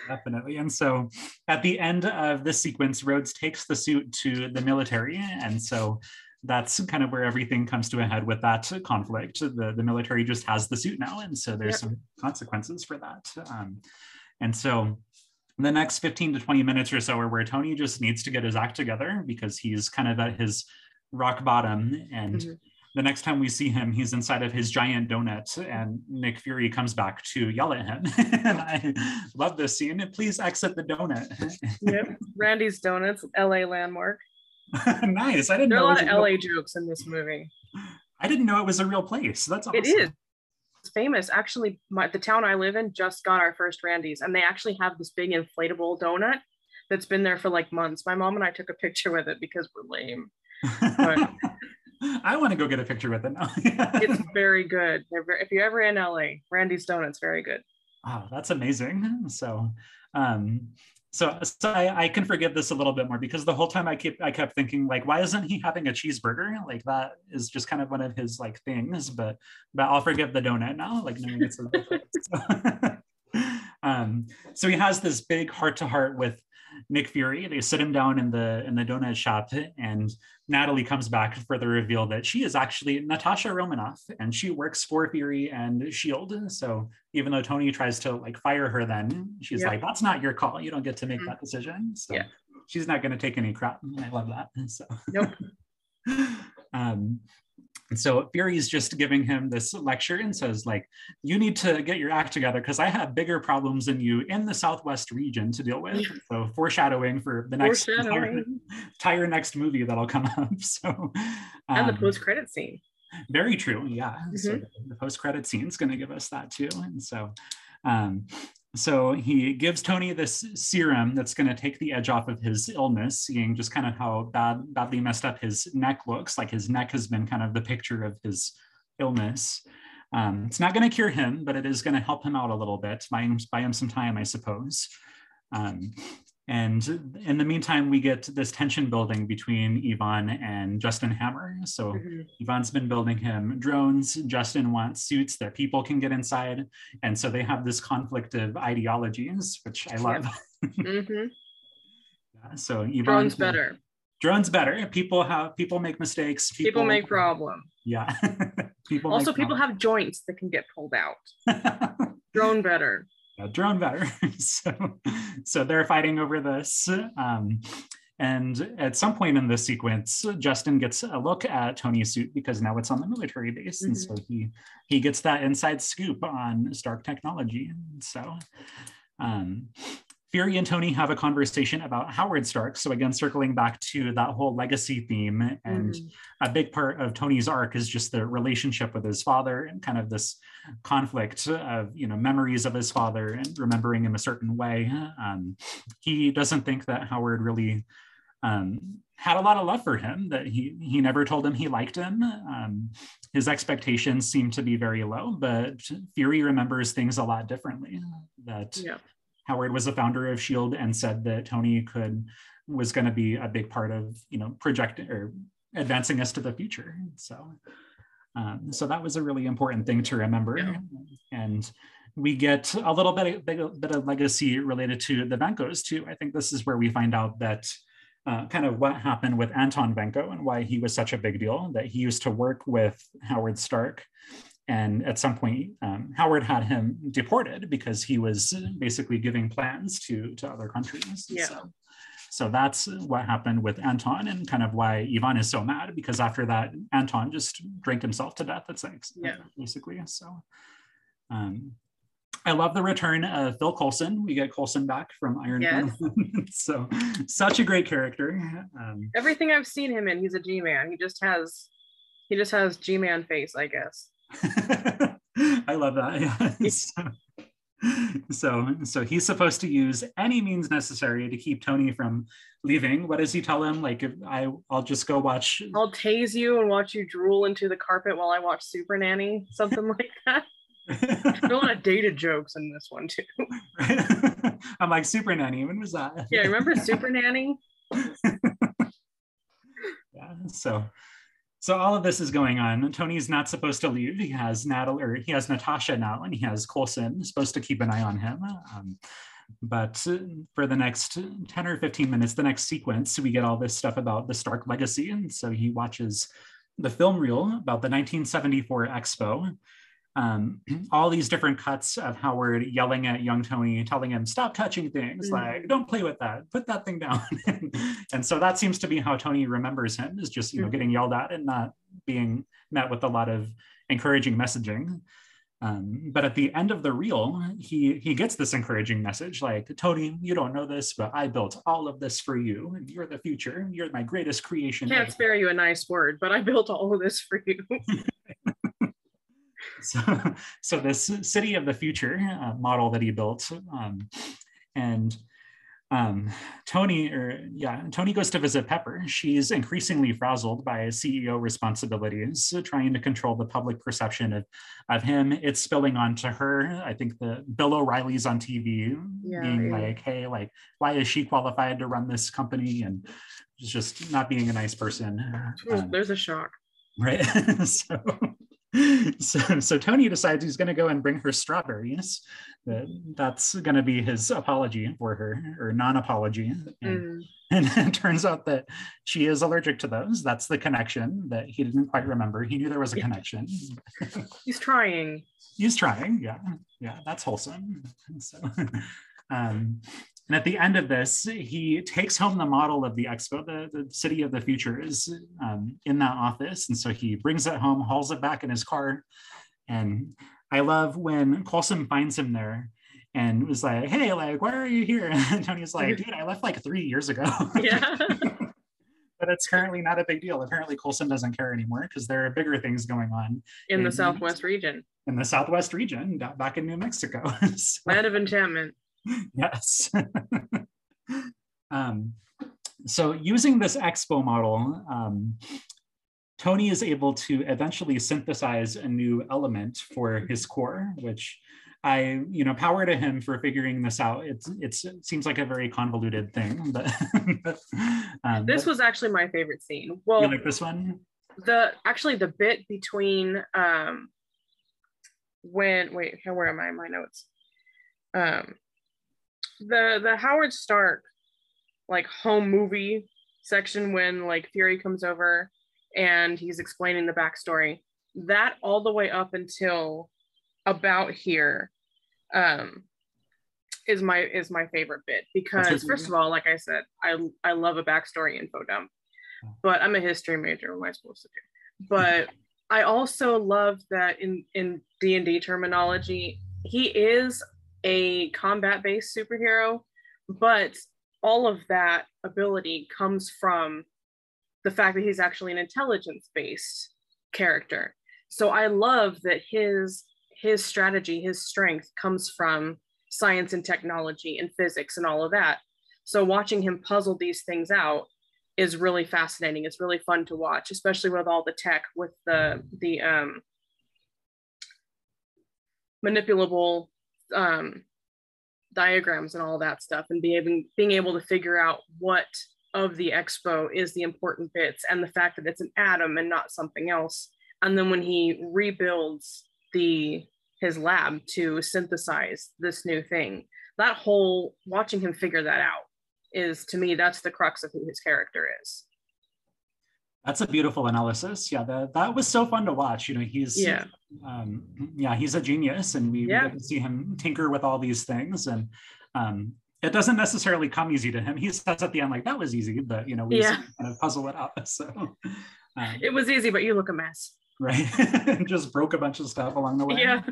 Definitely. And so at the end of this sequence, Rhodes takes the suit to the military. And so that's kind of where everything comes to a head with that conflict. The, the military just has the suit now. And so there's yep. some consequences for that. Um, and so the next 15 to 20 minutes or so are where Tony just needs to get his act together because he's kind of at his rock bottom. And mm-hmm. the next time we see him, he's inside of his giant donut, and Nick Fury comes back to yell at him. and I love this scene. Please exit the donut. yep. Randy's Donuts, LA landmark. nice. I didn't there know. There are a lot of LA jokes in this movie. I didn't know it was a real place. That's awesome. It is famous. Actually, my, the town I live in just got our first Randy's, and they actually have this big inflatable donut that's been there for like months. My mom and I took a picture with it because we're lame. But I want to go get a picture with it now. it's very good. If you're ever in LA, Randy's Donuts, very good. Oh, that's amazing. So, um, so, so I, I, can forgive this a little bit more because the whole time I keep I kept thinking like why isn't he having a cheeseburger? Like that is just kind of one of his like things but but I'll forgive the donut now like knowing it's a um so he has this big heart to heart with Nick Fury. They sit him down in the in the donut shop, and Natalie comes back for the reveal that she is actually Natasha Romanoff, and she works for Fury and Shield. So even though Tony tries to like fire her, then she's like, "That's not your call. You don't get to make mm-hmm. that decision." So yeah. she's not going to take any crap. I love that. So nope. um, and so Fury's just giving him this lecture and says, like, you need to get your act together because I have bigger problems than you in the Southwest region to deal with. So foreshadowing for the next entire, entire, next movie that'll come up. So and the um, post-credit scene. Very true. Yeah. Mm-hmm. So the post credit scene is going to give us that too. And so, um, so he gives Tony this serum that's going to take the edge off of his illness, seeing just kind of how bad, badly messed up his neck looks. Like his neck has been kind of the picture of his illness. Um, it's not going to cure him, but it is going to help him out a little bit, buy him, buy him some time, I suppose. Um, and in the meantime, we get this tension building between Ivan and Justin Hammer. So mm-hmm. Ivan's been building him drones. Justin wants suits that people can get inside. And so they have this conflict of ideologies, which I love. mm-hmm. yeah, so Ivan, drones better. Drones better. People have people make mistakes. People, people make problem. Yeah. people also people problem. have joints that can get pulled out. Drone better drone better. so, so they're fighting over this. Um, and at some point in this sequence, Justin gets a look at Tony's suit because now it's on the military base. Mm-hmm. And so he he gets that inside scoop on Stark technology. And so um, Fury and Tony have a conversation about Howard Stark. So again, circling back to that whole legacy theme, and mm-hmm. a big part of Tony's arc is just the relationship with his father and kind of this conflict of you know memories of his father and remembering him a certain way. Um, he doesn't think that Howard really um, had a lot of love for him. That he he never told him he liked him. Um, his expectations seem to be very low, but Fury remembers things a lot differently. That yeah Howard was the founder of Shield and said that Tony could was going to be a big part of you know projecting or advancing us to the future. So um, so that was a really important thing to remember. Yeah. And we get a little bit, bit, bit of legacy related to the Vankos too. I think this is where we find out that uh, kind of what happened with Anton Vanko and why he was such a big deal, that he used to work with Howard Stark and at some point, um, Howard had him deported because he was basically giving plans to, to other countries. Yeah. So, so that's what happened with Anton and kind of why Ivan is so mad because after that, Anton just drank himself to death. It's like, yeah. basically. So um, I love the return of Phil Coulson. We get Coulson back from Iron yes. Man. so such a great character. Um, Everything I've seen him in, he's a G-man. He just has, he just has G-man face, I guess. I love that. Yeah. so, so, so he's supposed to use any means necessary to keep Tony from leaving. What does he tell him? Like, if I, I'll just go watch. I'll tase you and watch you drool into the carpet while I watch Super Nanny, something like that. A lot of dated jokes in this one too. I'm like Super Nanny. When was that? Yeah, remember Super Nanny? yeah. So so all of this is going on. Tony's not supposed to leave. He has Natalie, or he has Natasha now, and he has Coulson supposed to keep an eye on him. Um, but for the next 10 or 15 minutes, the next sequence, we get all this stuff about the Stark legacy. And so he watches the film reel about the 1974 Expo um, all these different cuts of Howard yelling at young Tony, telling him, stop touching things, mm-hmm. like, don't play with that, put that thing down. and so that seems to be how Tony remembers him is just, you know, mm-hmm. getting yelled at and not being met with a lot of encouraging messaging. Um, but at the end of the reel, he he gets this encouraging message like, Tony, you don't know this, but I built all of this for you. And you're the future. You're my greatest creation. Can't ever. spare you a nice word, but I built all of this for you. so, so this city of the future uh, model that he built, um, and um, Tony, or yeah, Tony goes to visit Pepper. She's increasingly frazzled by CEO responsibilities, trying to control the public perception of, of him. It's spilling onto her. I think the Bill O'Reilly's on TV yeah, being yeah. like, hey, like, why is she qualified to run this company? And just not being a nice person. Um, There's a shock. Right. so so, so Tony decides he's going to go and bring her strawberries. that's going to be his apology for her, or non-apology. And, mm. and it turns out that she is allergic to those. That's the connection that he didn't quite remember. He knew there was a connection. He's trying. He's trying. Yeah, yeah, that's wholesome. So, um, and at the end of this, he takes home the model of the expo, the, the city of the future is um, in that office. And so he brings it home, hauls it back in his car. And I love when Coulson finds him there and was like, hey, like, why are you here? And Tony's like, dude, I left like three years ago. Yeah. but it's currently not a big deal. Apparently, Coulson doesn't care anymore because there are bigger things going on in the Southwest region. In the Southwest region, back in New Mexico. so, Land of enchantment. Yes. um, so using this expo model, um, Tony is able to eventually synthesize a new element for his core, which I, you know, power to him for figuring this out. It's, it's it seems like a very convoluted thing, but um, this was actually my favorite scene. Well, you like this one? The actually the bit between um when wait where am I in my notes? Um, the the Howard Stark like home movie section when like Fury comes over and he's explaining the backstory. That all the way up until about here um is my is my favorite bit because first of all like i said i i love a backstory info dump but i'm a history major what am i supposed to do but i also love that in in d&d terminology he is a combat based superhero but all of that ability comes from the fact that he's actually an intelligence based character so i love that his his strategy, his strength comes from science and technology and physics and all of that. So watching him puzzle these things out is really fascinating. It's really fun to watch, especially with all the tech, with the the um, manipulable um, diagrams and all that stuff, and being being able to figure out what of the expo is the important bits, and the fact that it's an atom and not something else. And then when he rebuilds the his lab to synthesize this new thing. That whole watching him figure that out is to me that's the crux of who his character is. That's a beautiful analysis. Yeah, that, that was so fun to watch. You know, he's yeah, um, yeah, he's a genius, and we, yeah. we, get to see him tinker with all these things, and um, it doesn't necessarily come easy to him. He says at the end, like that was easy, but you know, we yeah. kind of puzzle it out. So um, it was easy, but you look a mess right? just broke a bunch of stuff along the way. Yeah.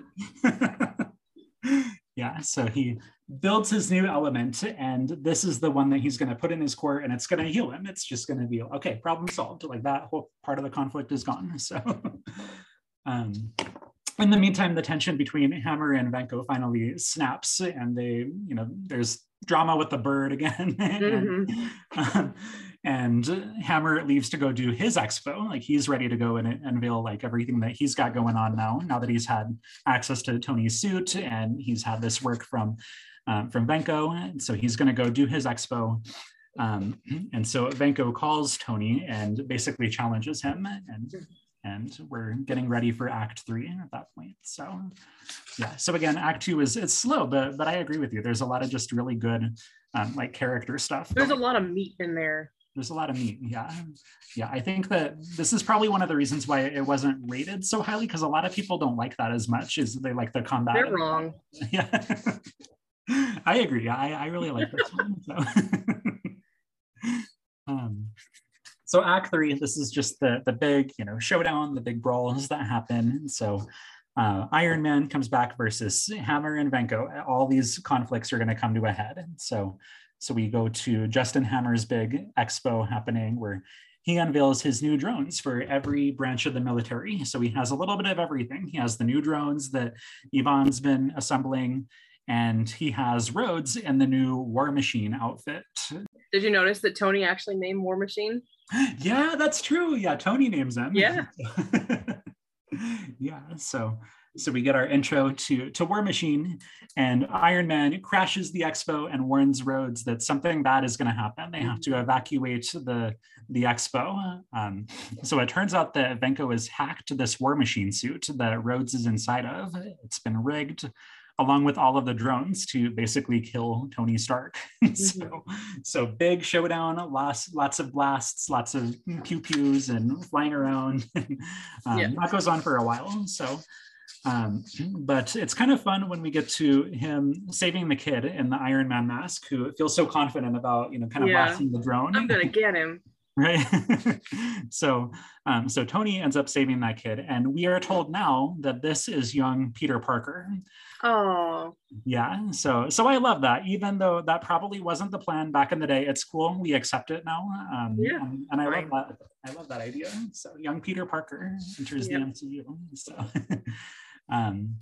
yeah. So he builds his new element, and this is the one that he's going to put in his core, and it's going to heal him. It's just going to be okay, problem solved. Like that whole part of the conflict is gone. So, um, in the meantime, the tension between Hammer and Vanko finally snaps, and they, you know, there's drama with the bird again. and, mm-hmm. um, and Hammer leaves to go do his expo. Like he's ready to go and unveil like everything that he's got going on now. Now that he's had access to Tony's suit and he's had this work from um, from and so he's going to go do his expo. Um, and so Vanko calls Tony and basically challenges him, and and we're getting ready for Act Three at that point. So yeah. So again, Act Two is it's slow, but but I agree with you. There's a lot of just really good um, like character stuff. There's a lot of meat in there there's a lot of meat. Yeah. Yeah i think that this is probably one of the reasons why it wasn't rated so highly because a lot of people don't like that as much as they like the combat. They're wrong. Yeah. I agree. I i really like this one so. Um so act three this is just the the big you know showdown the big brawls that happen. So uh, Iron Man comes back versus Hammer and Vanko. All these conflicts are going to come to a head. So so we go to Justin Hammer's big expo happening where he unveils his new drones for every branch of the military. So he has a little bit of everything. He has the new drones that Ivan's been assembling, and he has Rhodes in the new War Machine outfit. Did you notice that Tony actually named War Machine? Yeah, that's true. Yeah, Tony names him. Yeah. yeah. So so we get our intro to, to War Machine, and Iron Man crashes the expo and warns Rhodes that something bad is going to happen. They have to evacuate the, the expo. Um, so it turns out that Vanko has hacked this War Machine suit that Rhodes is inside of. It's been rigged along with all of the drones to basically kill Tony Stark. so, mm-hmm. so big showdown, lots, lots of blasts, lots of pew pews and flying around. um, yeah. That goes on for a while. So um, but it's kind of fun when we get to him saving the kid in the Iron Man mask, who feels so confident about, you know, kind of yeah. blasting the drone. I'm gonna get him. right. so, um, so Tony ends up saving that kid, and we are told now that this is young Peter Parker. Oh, Yeah, so so I love that. Even though that probably wasn't the plan back in the day, it's cool. We accept it now. Um, Yeah, and, and I love that. I love that idea. So young Peter Parker enters Yep. the MCU. So, um,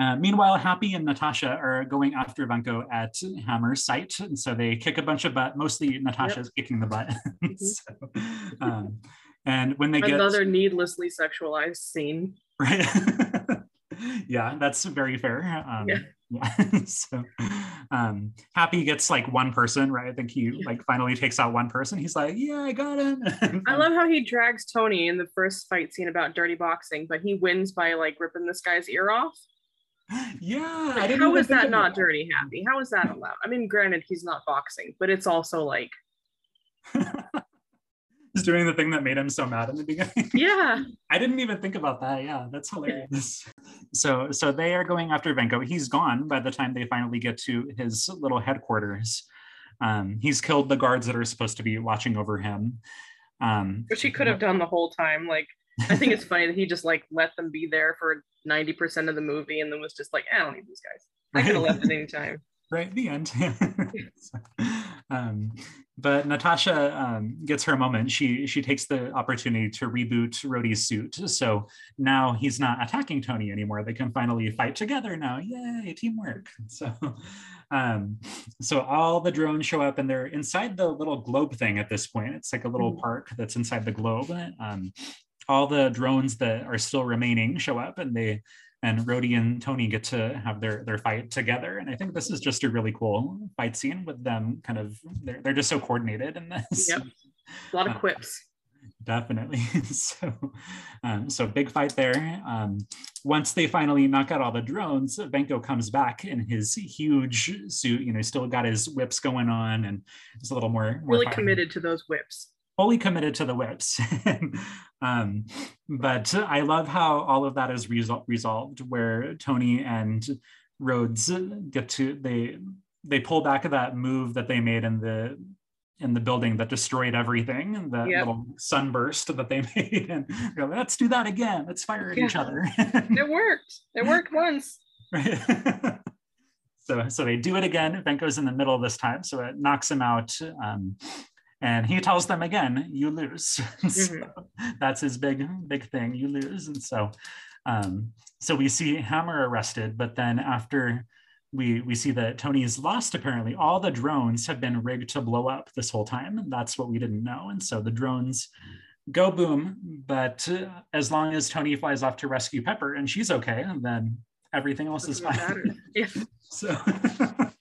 uh, meanwhile, Happy and Natasha are going after Vanko at Hammer's site, and so they kick a bunch of butt. Mostly Natasha's kicking the butt. so, um, and when they get another needlessly sexualized scene. right yeah that's very fair um Yeah. yeah, so um happy gets like one person right i think he Yeah. like finally takes out one person he's like yeah i got him I love how he drags Tony in the first fight scene about dirty boxing, but he wins by like ripping this guy's ear off. yeah Like, how is that not dirty happy? How is that allowed? I mean, granted, he's not boxing, but it's also like, doing the thing that made him so mad in the beginning yeah, I didn't even think about that. Yeah, that's hilarious. So so they are going after Vanko. He's gone by the time they finally get to his little headquarters. Um, he's killed the guards that are supposed to be watching over him. Um, which he could have done the whole time. Like, I think it's funny that he just like let them be there for 90% of the movie and then was just like, I don't need these guys. I could have left at any time. right the end um, but natasha um, gets her moment. She she takes the opportunity to reboot Rhodey's suit. So now he's not attacking tony anymore. They can finally fight together now. Yay teamwork. So um, so all the drones show up and they're inside the little globe thing at this point. It's like a little Mhm. park that's inside the globe. Um, all the drones that are still remaining show up and they and Rhodey and Tony get to have their their fight together. And I think this is just a really cool fight scene with them kind of they're, they're just so coordinated in this. Yep. A lot of Uh, quips. Definitely. so um, so big fight there. Um, once they finally knock out all the drones, Vanko comes back in his huge suit, you know, still got his whips going on and it's a little more, more Really fun committed to those whips. Fully committed to the whips. um, but I love how all of that is resol- resolved, where Tony and Rhodes get to they they pull back that move that they made in the in the building that destroyed everything, the Yep. little sunburst that they made, and go, let's do that again. Let's fire at each other. It worked. It worked once. Right. so so they do it again. Vanko's in the middle this time, so it knocks him out. Um, and he tells them again, "You lose." So that's his big big thing. You lose, and so um, so we see Hammer arrested, but then after. We, we see that Tony's lost apparently. All the drones have been rigged to blow up this whole time. And that's what we didn't know. And so the drones go boom. But uh, as long as Tony flies off to rescue Pepper and she's okay, then everything else is Doesn't fine. matter. Yeah. So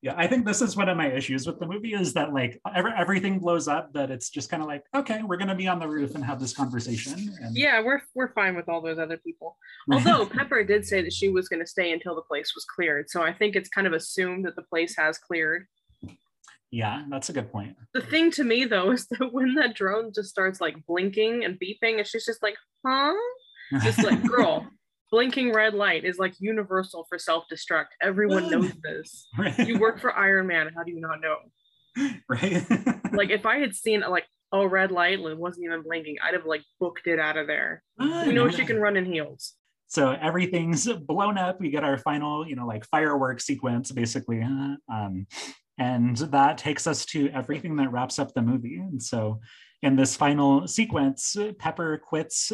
yeah, I think this is one of my issues with the movie is that like every, everything blows up, but it's just kind of like, okay, we're gonna be on the roof and have this conversation. And Yeah, we're we're fine with all those other people. Although Pepper did say that she was going to stay until the place was cleared, so I think it's kind of assumed that the place has cleared. yeah, that's a good point. The thing to me though is that when that drone just starts like blinking and beeping, and she's just like, "Huh?" Just like, girl, blinking red light is like universal for self-destruct. Everyone knows this. right? You work for Iron Man. How do you not know? right? Like if I had seen like a red light and it wasn't even blinking, I'd have like booked it out of there. You know she can run in heels. so everything's blown up we get our final you know like firework sequence basically um, and that takes us to everything that wraps up the movie and so in this final sequence pepper quits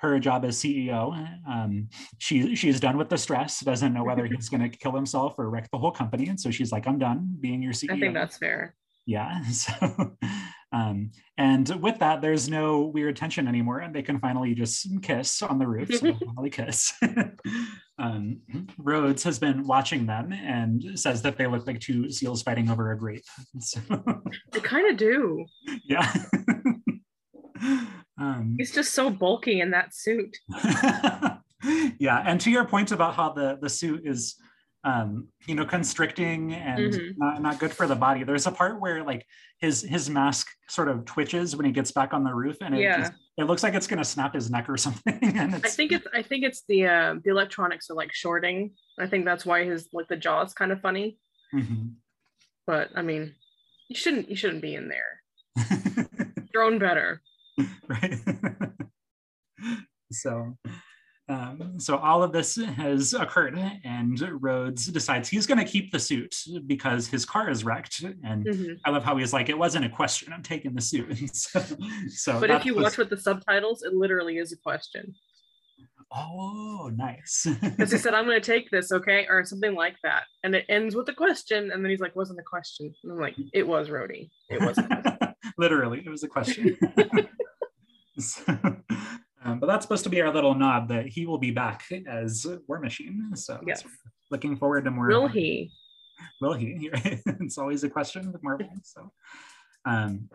her job as ceo um, she she's done with the stress doesn't know whether he's going to kill himself or wreck the whole company and so she's like i'm done being your ceo I think that's fair. yeah so um and with that there's no weird tension anymore and they can finally just kiss on the roof so finally kiss um rhodes has been watching them and says that they look like two seals fighting over a grape so They kind of do. yeah um He's just so bulky in that suit. yeah and to your point about how the the suit is um you know constricting and Mhm. not, not good for the body there's a part where like his his mask sort of twitches when he gets back on the roof and it Yeah. just it looks like it's going to snap his neck or something and I think it's I think it's the uh, the electronics are like shorting. I think that's why his like the jaw is kind of funny. Mhm. But I mean, you shouldn't you shouldn't be in there. Drone better. right so Um, so all of this has occurred, and Rhodes decides he's going to keep the suit because his car is wrecked. And Mhm. I love how he's like, "It wasn't a question. I'm taking the suit." so, so But if you was- watch with the subtitles, it literally is a question. oh, nice. Because he said, I'm going to take this, okay? Or something like that. And it ends with a question. And then he's like, wasn't a question. And I'm like, it was Rhodey. It was. Literally, it was a question. So, um, but that's supposed to be our little nod that he will be back as War Machine. So Yes. looking forward to more. Will he? Will he? it's always a question with Marvel. So um,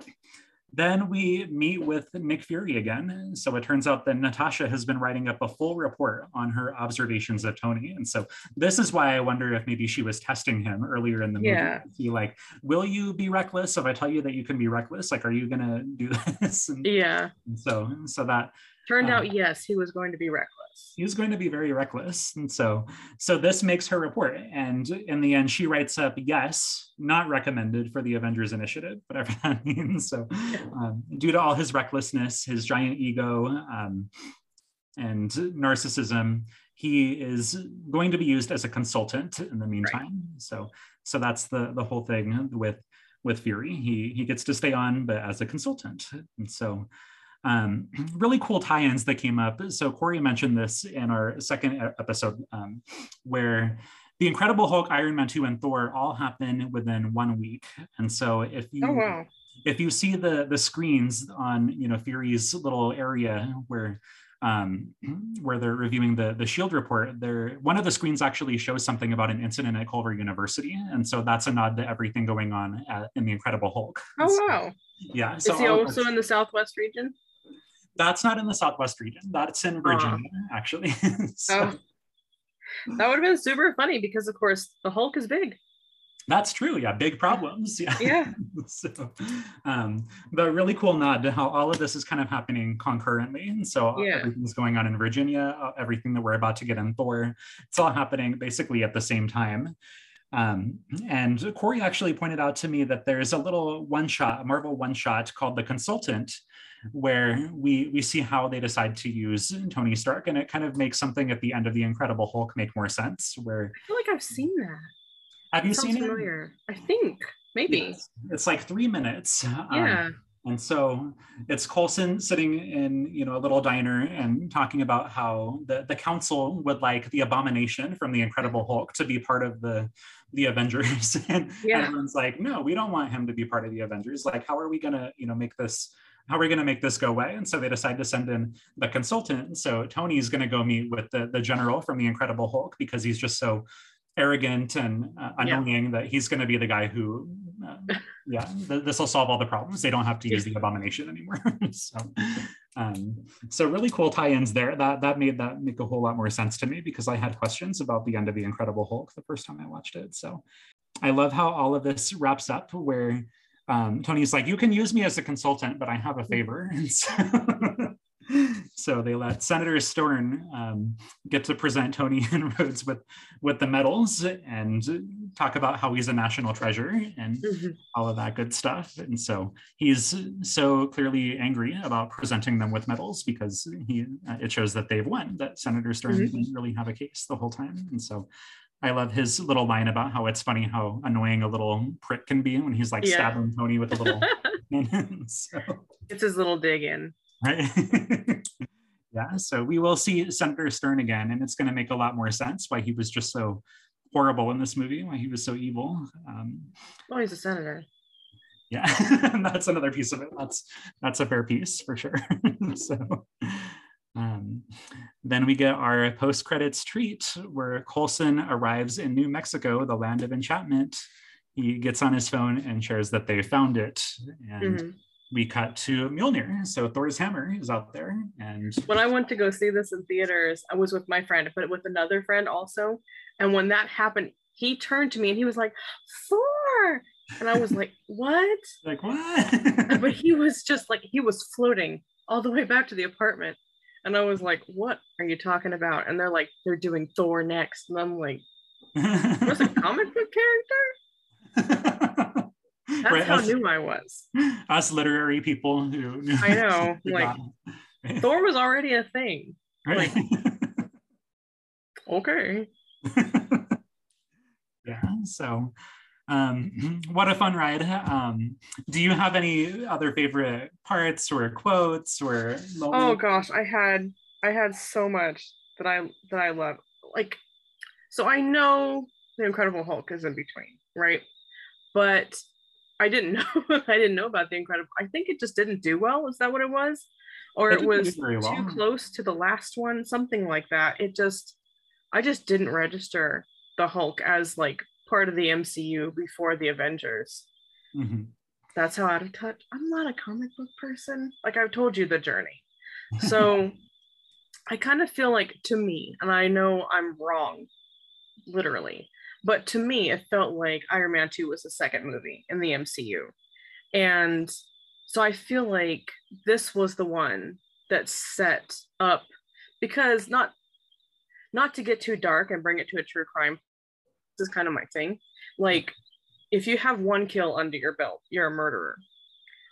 then we meet with Nick Fury again. So it turns out that Natasha has been writing up a full report on her observations of Tony. And so this is why I wonder if maybe she was testing him earlier in the movie. Yeah. Be like, will you be reckless if I tell you that you can be reckless? Like, are you gonna do this? And Yeah. so so that Turned Um, out, yes, he was going to be reckless. he was going to be very reckless and so so this makes her report and in the end she writes up yes not recommended for the avengers initiative whatever that means so um, due to all his recklessness his giant ego um, and narcissism he is going to be used as a consultant in the meantime so so that's the the whole thing with with fury he he gets to stay on but as a consultant and so um, really cool tie-ins that came up. So Corey mentioned this in our second episode, um, where the Incredible Hulk, Iron Man 2, and Thor all happen within one week. And so if you Oh, wow. if you see the the screens on you know Fury's little area where um, where they're reviewing the the Shield report, there one of the screens actually shows something about an incident at Culver University, and so that's a nod to everything going on at, in the Incredible Hulk. Oh, so- wow. Yeah. Is he also in the Southwest region? That's not in the Southwest region. That's in Virginia, actually. so Oh. That would have been super funny because, of course, the Hulk is big. that's true. Yeah, big problems. Yeah. Yeah. so, um, but really cool nod to how all of this is kind of happening concurrently. And so Yeah. everything's going on in Virginia, uh, everything that we're about to get in Thor, it's all happening basically at the same time. Um, and Corey actually pointed out to me that there's a little one shot, a Marvel one shot called The Consultant, where we we see how they decide to use Tony Stark, and it kind of makes something at the end of the Incredible Hulk make more sense. Where I feel like I've seen that. have you It sounds seen it? I think. Maybe. Yes. It's like three minutes. Um, Yeah. and so it's Coulson sitting in, you know, a little diner and talking about how the, the council would like the abomination from the Incredible Hulk to be part of the the Avengers. and Yeah. everyone's like, no, we don't want him to be part of the Avengers. Like, how are we gonna, you know, make this how are we going to make this go away? And so they decide to send in the consultant. So Tony's going to go meet with the, the general from the Incredible Hulk because he's just so arrogant and uh, Yeah. annoying that he's going to be the guy who, uh, yeah, th- this will solve all the problems. They don't have to use the abomination anymore. so, um, so really cool tie-ins there. That that made that make a whole lot more sense to me because I had questions about the end of the Incredible Hulk the first time I watched it. So, I love how all of this wraps up where um, Tony's like, you can use me as a consultant, but I have a favor. And so, so they let Senator Stern um, get to present Tony and Rhodes with, with the medals and talk about how he's a national treasure and Mhm. all of that good stuff. And so he's so clearly angry about presenting them with medals because he it shows that they've won, that Senator Stern Mhm. didn't really have a case the whole time. And so I love his little line about how it's funny how annoying a little prick can be when he's like Yeah. stabbing Tony with a little. so, It's his little dig in. right? yeah. So we will see Senator Stern again, and it's going to make a lot more sense why he was just so horrible in this movie, why he was so evil. Um, Oh, he's a senator. yeah, that's another piece of it. That's that's a fair piece for sure. so. Um, then we get our post credits treat where Coulson arrives in New Mexico, the land of enchantment. He gets on his phone and shares that they found it. And Mhm. we cut to Mjolnir. So Thor's hammer is out there. And When I went to go see this in theaters, I was with my friend, but with another friend also. And when that happened, he turned to me and he was like, Thor. And I was like, what? like, what? But he was just like, he was floating all the way back to the apartment. And I was like, what are you talking about? And they're like, they're doing Thor next. And I'm like, was a comic book character? That's Right, how us, new I was. us literary people who I know, like, got- Thor was already a thing. right? Okay. yeah. So, um, what a fun ride. Um, do you have any other favorite parts or quotes or? Oh, moments? Oh gosh, I had I had so much that I that I love. Like, so I know the Incredible Hulk is in between, right? But I didn't know I didn't know about the Incredible. I think it just didn't do well. Is that what it was? Or it, it was well. too close to the last one, something like that. It just I just didn't register the Hulk as like part of the MCU before the Avengers. Mm-hmm. That's how out of touch. I'm not a comic book person. Like I've told you the journey. So I kind of feel like to me, and I know I'm wrong, literally, but to me, it felt like Iron Man 2 was the second movie in the MCU. And so I feel like this was the one that set up because not not to get too dark and bring it to a true crime is kind of my thing hmm. like if you have one kill under your belt you're a murderer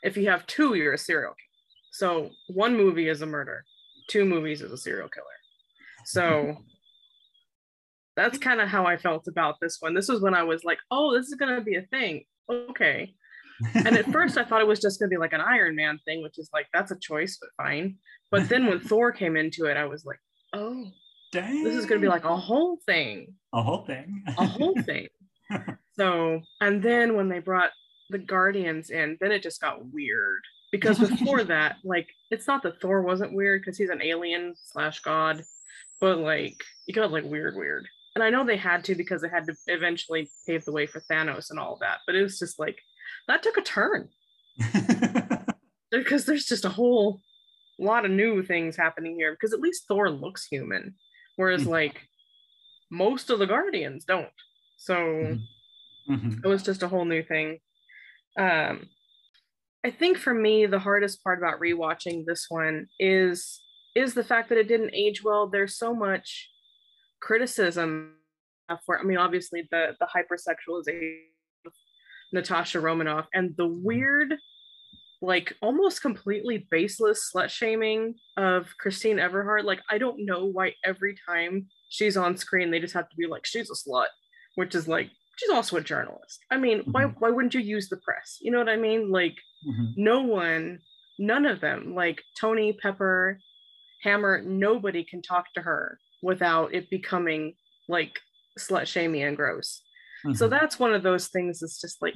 if you have two you're a serial killer so one movie is a murder two movies is a serial killer so that's kind of how I felt about this one. This was when I was like, oh, this is going to be a thing. Okay. and at first I thought it was just going to be like an Iron Man thing, which is like, that's a choice, but fine. But then when Thor came into it, I was like, oh, Dang. this is going to be like a whole thing. A whole thing. a whole thing. So, and then when they brought the Guardians in, then it just got weird. Because before that, like, it's not that Thor wasn't weird because he's an alien slash god, but like, it got like weird, weird and I know they had to because they had to eventually pave the way for Thanos and all that, but it was just like that took a turn because there's just a whole lot of new things happening here because at least Thor looks human, whereas mm-hmm. like most of the Guardians don't. So mm-hmm. mm-hmm. it was just a whole new thing. Um, I think for me, the hardest part about rewatching this one is is the fact that it didn't age well. There's so much criticism for i mean obviously the the hypersexualization of natasha romanoff and the weird like almost completely baseless slut shaming of christine everhart like i don't know why every time she's on screen they just have to be like she's a slut which is like she's also a journalist i mean mm-hmm. why why wouldn't you use the press you know what i mean like mm-hmm. no one none of them like tony pepper hammer nobody can talk to her without it becoming like slut shaming and gross. Mm-hmm. So that's one of those things that's just like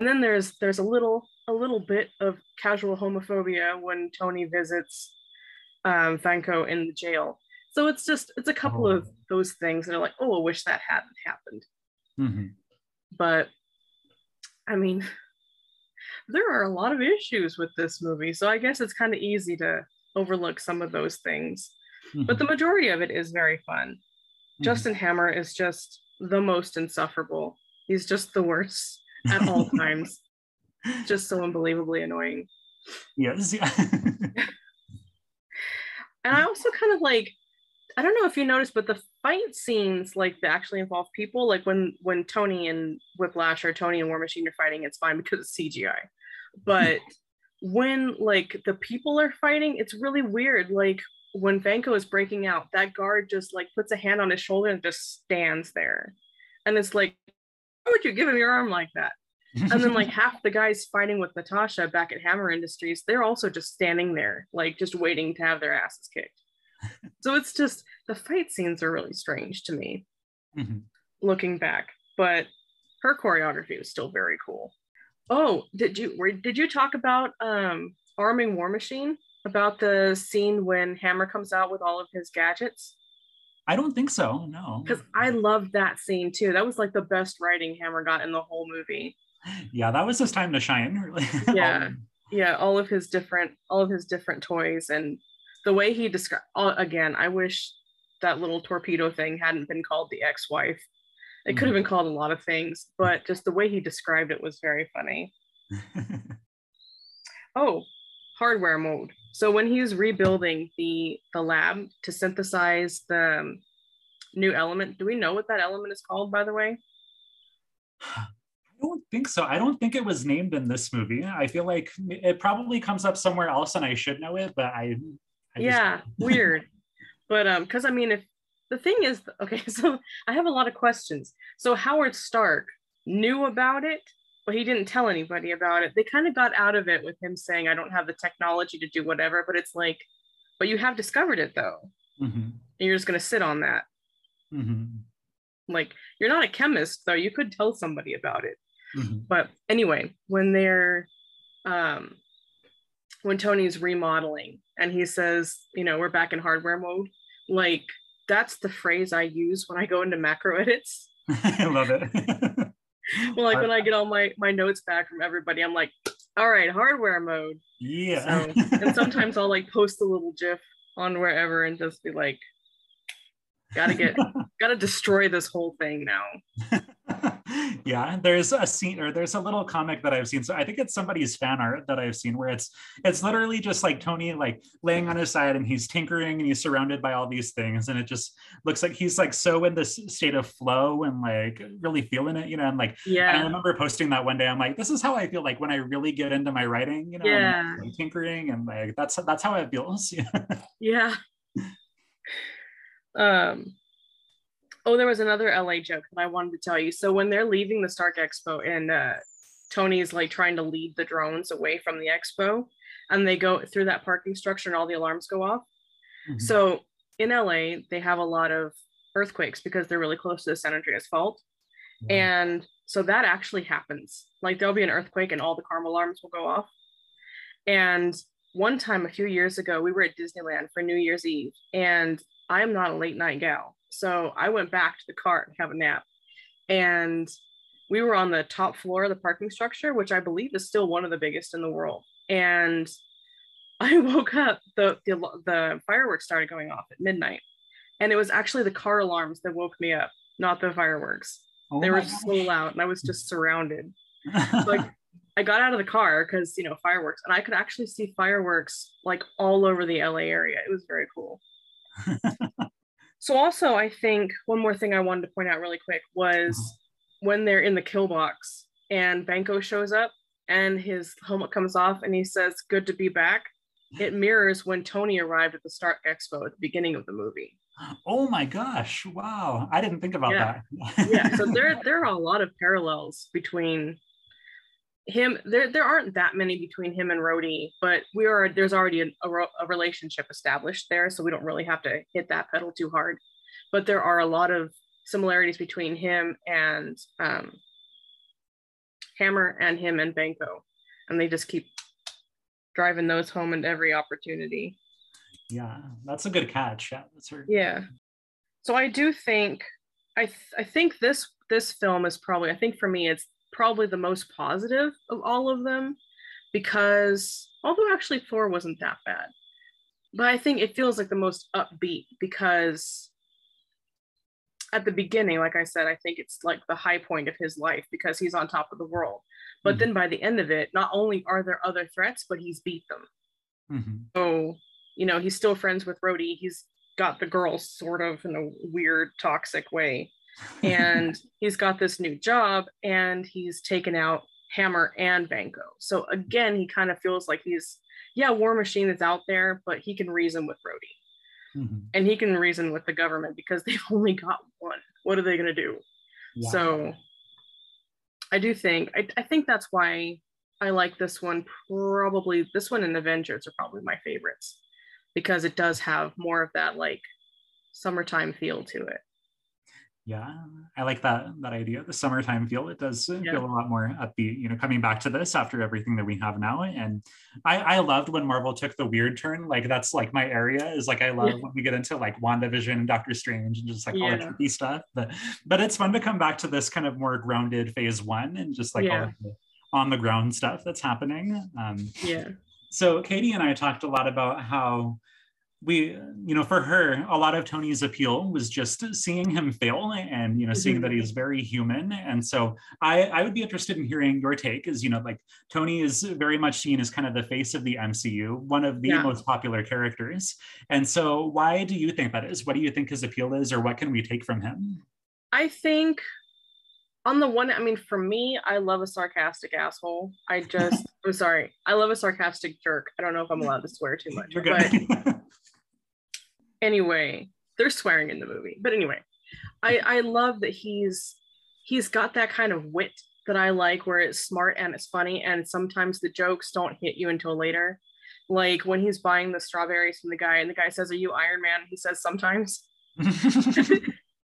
and then there's there's a little a little bit of casual homophobia when Tony visits um in the jail. So it's just it's a couple oh. of those things that are like, oh, I wish that hadn't happened. Mm-hmm. But I mean, there are a lot of issues with this movie, so I guess it's kind of easy to overlook some of those things. Mm-hmm. But the majority of it is very fun. Mm-hmm. Justin Hammer is just the most insufferable. He's just the worst at all times. Just so unbelievably annoying. Yes. Yeah. and I also kind of like I don't know if you noticed, but the fight scenes like that actually involve people. Like when when Tony and Whiplash or Tony and War Machine are fighting, it's fine because it's CGI. But when like the people are fighting, it's really weird. Like when Vanko is breaking out, that guard just like puts a hand on his shoulder and just stands there. And it's like, why would you give him your arm like that? And then like half the guys fighting with Natasha back at Hammer Industries, they're also just standing there, like just waiting to have their asses kicked. so it's just the fight scenes are really strange to me, mm-hmm. looking back. But her choreography was still very cool. Oh, did you did you talk about um arming War Machine? about the scene when Hammer comes out with all of his gadgets? I don't think so. No. Because I loved that scene too. That was like the best writing Hammer got in the whole movie. Yeah, that was his time to shine, really. yeah. yeah, all of his different all of his different toys and the way he described again, I wish that little torpedo thing hadn't been called the ex-wife. It mm could have been called a lot of things, but just the way he described it was very funny. oh, hardware mode. So when he he's rebuilding the the lab to synthesize the um, new element, do we know what that element is called, by the way? I don't think so. I don't think it was named in this movie. I feel like it probably comes up somewhere else, and I should know it, but I. I yeah, weird. But um, because I mean, if the thing is, okay, so I have a lot of questions. So Howard Stark knew about it, but he didn't tell anybody about it. They kind of got out of it with him saying, I don't have the technology to do whatever, but it's like, but you have discovered it though. Mm-hmm. And you're just going to sit on that. Mm-hmm. Like, you're not a chemist though. You could tell somebody about it. Mm-hmm. But anyway, when they're, um, when Tony's remodeling and he says, you know, we're back in hardware mode, like that's the phrase I use when I go into macro edits. I love it. well, like when I get all my my notes back from everybody, I'm like, all right, hardware mode. Yeah. So, and sometimes I'll like post a little GIF on wherever and just be like, gotta get, gotta destroy this whole thing now. Yeah, there's a scene or there's a little comic that I've seen. So I think it's somebody's fan art that I've seen where it's it's literally just like Tony like laying on his side and he's tinkering and he's surrounded by all these things and it just looks like he's like so in this state of flow and like really feeling it, you know. And like yeah, and I remember posting that one day. I'm like, this is how I feel like when I really get into my writing, you know, yeah, and, like, tinkering and like that's that's how it feels. yeah. Um Oh, there was another LA joke that I wanted to tell you. So when they're leaving the Stark Expo and uh, Tony's like trying to lead the drones away from the expo, and they go through that parking structure and all the alarms go off. Mm-hmm. So in LA, they have a lot of earthquakes because they're really close to the San Andreas Fault. And so that actually happens. Like there'll be an earthquake and all the car alarms will go off. And one time a few years ago, we were at Disneyland for New Year's Eve, and I am not a late night gal. So I went back to the car and have a nap. And we were on the top floor of the parking structure, which I believe is still one of the biggest in the world. And I woke up, the, the, the fireworks started going off at midnight. And it was actually the car alarms that woke me up, not the fireworks. Oh they were gosh. so loud and I was just surrounded. like I got out of the car because you know fireworks, and I could actually see fireworks like all over the LA area. It was very cool. So also, I think one more thing I wanted to point out really quick was mm-hmm. when they're in the kill box and Vanko shows up and his helmet comes off and he says, "Good to be back." It mirrors when Tony arrived at the Stark Expo at the beginning of the movie. Oh my gosh! Wow, I didn't think about yeah. that. yeah, so there there are a lot of parallels between him there there aren't that many between him and Rhodey, but we are there's already a, a, a, relationship established there, so we don't really have to hit that pedal too hard. But there are a lot of similarities between him and um, Hammer and him and Vanko, and they just keep driving those home in every opportunity. Yeah, that's a good catch. Yeah, that's right. Yeah, so I do think I th- I think this this film is probably I think for me it's probably the most positive of all of them because although actually four wasn't that bad but i think it feels like the most upbeat because at the beginning like i said i think it's like the high point of his life because he's on top of the world but mm-hmm. then by the end of it not only are there other threats but he's beat them mm-hmm. so you know he's still friends with Rhodey. he's got the girls sort of in a weird toxic way and he's got this new job and he's taken out Hammer and Vanko. So again, he kind of feels like he's, yeah, War Machine is out there, but he can reason with Rhodey. Mm-hmm. And he can reason with the government because they've only got one. What are they going to do? Yeah. So I do think, I, I think that's why I like this one. Probably this one and Avengers are probably my favorites because it does have more of that like summertime feel to it yeah i like that that idea the summertime feel it does yeah. feel a lot more upbeat you know coming back to this after everything that we have now and i i loved when marvel took the weird turn like that's like my area is like i love yeah. when we get into like wandavision and doctor strange and just like yeah. all the trippy stuff but but it's fun to come back to this kind of more grounded phase one and just like all the on the ground stuff that's happening um yeah so katie and i talked a lot about how we you know for her a lot of tony's appeal was just seeing him fail and you know seeing mm-hmm. that he's very human. And so i i would be interested in hearing your take is you know like tony is very much seen as kind of the face of the mcu one of the yeah. most popular characters. And so why do you think that is? What do you think his appeal is or what can we take from him? I think on the one i mean for me i love a sarcastic asshole. I just i'm sorry i love a sarcastic jerk. I don't know if i'm allowed to swear too much but anyway, there's swearing in the movie. But anyway, I I love that he's he's got that kind of wit that I like where it's smart and it's funny and sometimes the jokes don't hit you until later. Like when he's buying the strawberries from the guy and the guy says, Are you Iron Man? He says sometimes.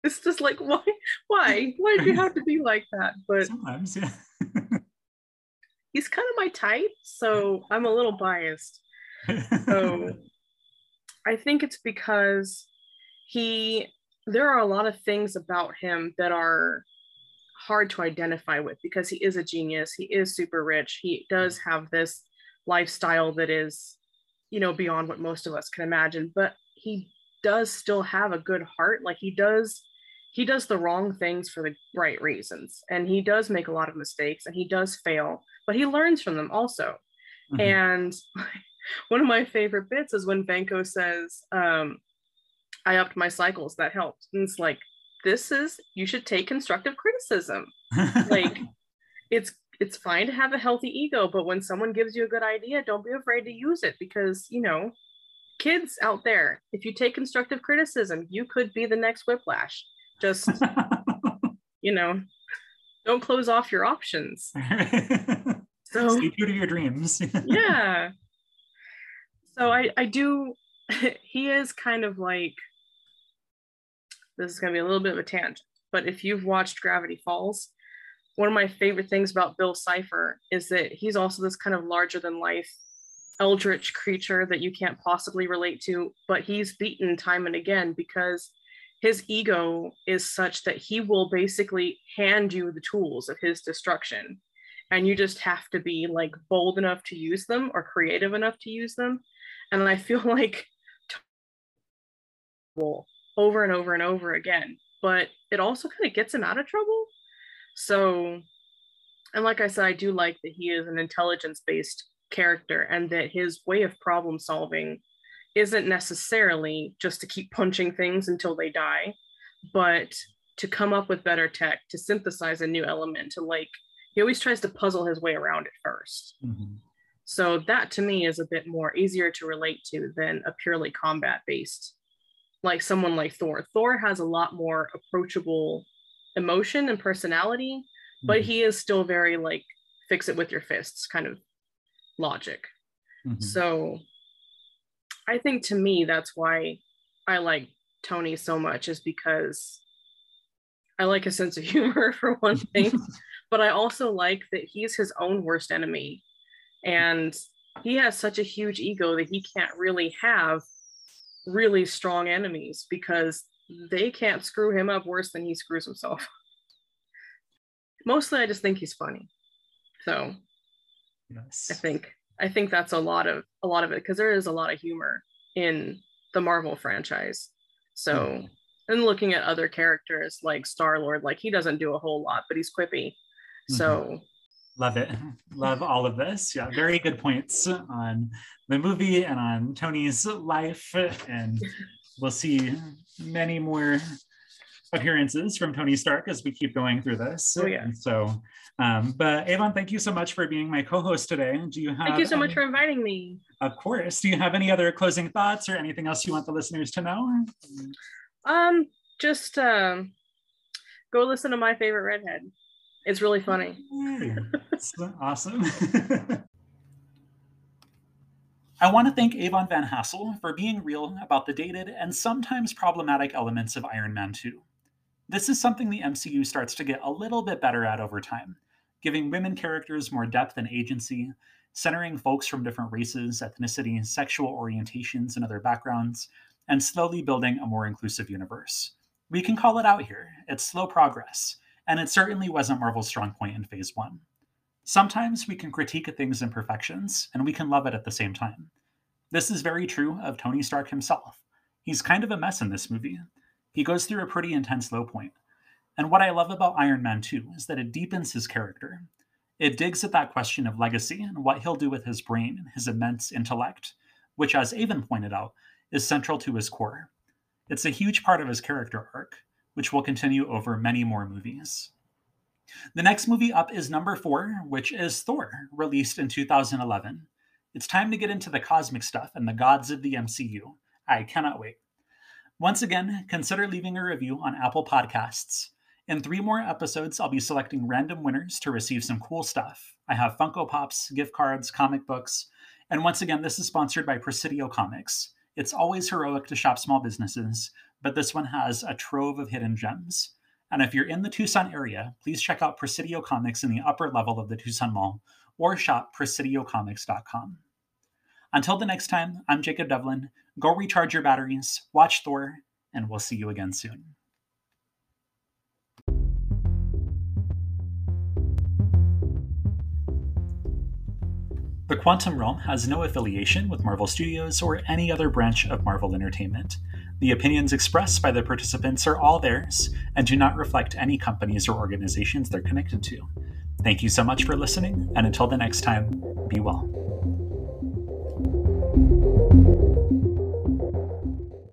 it's just like why why? Why do you have to be like that? But sometimes, yeah. he's kind of my type, so I'm a little biased. So I think it's because he there are a lot of things about him that are hard to identify with because he is a genius. He is super rich. He does have this lifestyle that is, you know, beyond what most of us can imagine, but he does still have a good heart. Like he does he does the wrong things for the right reasons and he does make a lot of mistakes and he does fail, but he learns from them also. Mm-hmm. And one of my favorite bits is when Vanko says, um, I upped my cycles, that helped. And it's like, this is you should take constructive criticism. Like it's it's fine to have a healthy ego but when someone gives you a good idea don't be afraid to use it because you know kids out there if you take constructive criticism you could be the next whiplash. Just you know don't close off your options. So stay true to your dreams. Yeah so i i do he is kind of like this is going to be a little bit of a tangent, but if you've watched Gravity Falls, one of my favorite things about Bill Cipher is that he's also this kind of larger than life eldritch creature that you can't possibly relate to, but he's beaten time and again because his ego is such that he will basically hand you the tools of his destruction. And you just have to be like bold enough to use them or creative enough to use them. And I feel like over and over and over again. But it also kind of gets him out of trouble. So, and like I said, I do like that he is an intelligence based character and that his way of problem solving isn't necessarily just to keep punching things until they die, but to come up with better tech, to synthesize a new element, to like, he always tries to puzzle his way around it 1st mm-hmm. So that to me is a bit more easier to relate to than a purely combat based like someone like Thor. Thor has a lot more approachable emotion and personality, mm-hmm. but he is still very like fix it with your fists kind of logic. Mm-hmm. So I think to me that's why I like Tony so much is because I like a sense of humor for one thing, but I also like that he's his own worst enemy and he has such a huge ego that he can't really have really strong enemies because they can't screw him up worse than he screws himself. Mostly I just think he's funny. So yes. I think I think that's a lot of a lot of it because there is a lot of humor in the Marvel franchise. So mm-hmm. and looking at other characters like Star Lord, like he doesn't do a whole lot, but he's quippy. Mm-hmm. Love it. Love all of this. Yeah very good points on the movie and on tony's life. And we'll see many more appearances from tony stark as we keep going through this. Oh yeah. And so um, but avon thank you so much for being my co-host today. Do you have thank you so any, much for inviting me. Of course. Do you have any other closing thoughts or anything else you want the listeners to know? Um just um go listen to my favorite redhead it's really funny. awesome. I want to thank Avon Van Hassel for being real about the dated and sometimes problematic elements of Iron Man 2. This is something the MCU starts to get a little bit better at over time, giving women characters more depth and agency, centering folks from different races, ethnicities, sexual orientations, and other backgrounds, and slowly building a more inclusive universe. We can call it out here. It's slow progress, and it certainly wasn't Marvel's strong point in phase one. Sometimes we can critique a thing's imperfections, and we can love it at the same time. This is very true of Tony Stark himself. He's kind of a mess in this movie. He goes through a pretty intense low point. And what I love about Iron Man 2 is that it deepens his character. It digs at that question of legacy and what he'll do with his brain and his immense intellect, which, as Avon pointed out, is central to his core. It's a huge part of his character arc, which will continue over many more movies. The next movie up is number four, which is Thor, released in 2011. It's time to get into the cosmic stuff and the gods of the MCU. I cannot wait. Once again, consider leaving a review on Apple Podcasts. In three more episodes, I'll be selecting random winners to receive some cool stuff. I have Funko Pops, gift cards, comic books, and once again, this is sponsored by Presidio Comics. It's always heroic to shop small businesses, but this one has a trove of hidden gems. And if you're in the Tucson area, please check out Presidio Comics in the upper level of the Tucson Mall or shop presidiocomics.com. Until the next time, I'm Jacob Devlin. Go recharge your batteries, watch Thor, and we'll see you again soon. The Quantum Realm has no affiliation with Marvel Studios or any other branch of Marvel Entertainment. The opinions expressed by the participants are all theirs and do not reflect any companies or organizations they're connected to. Thank you so much for listening, and until the next time, be well.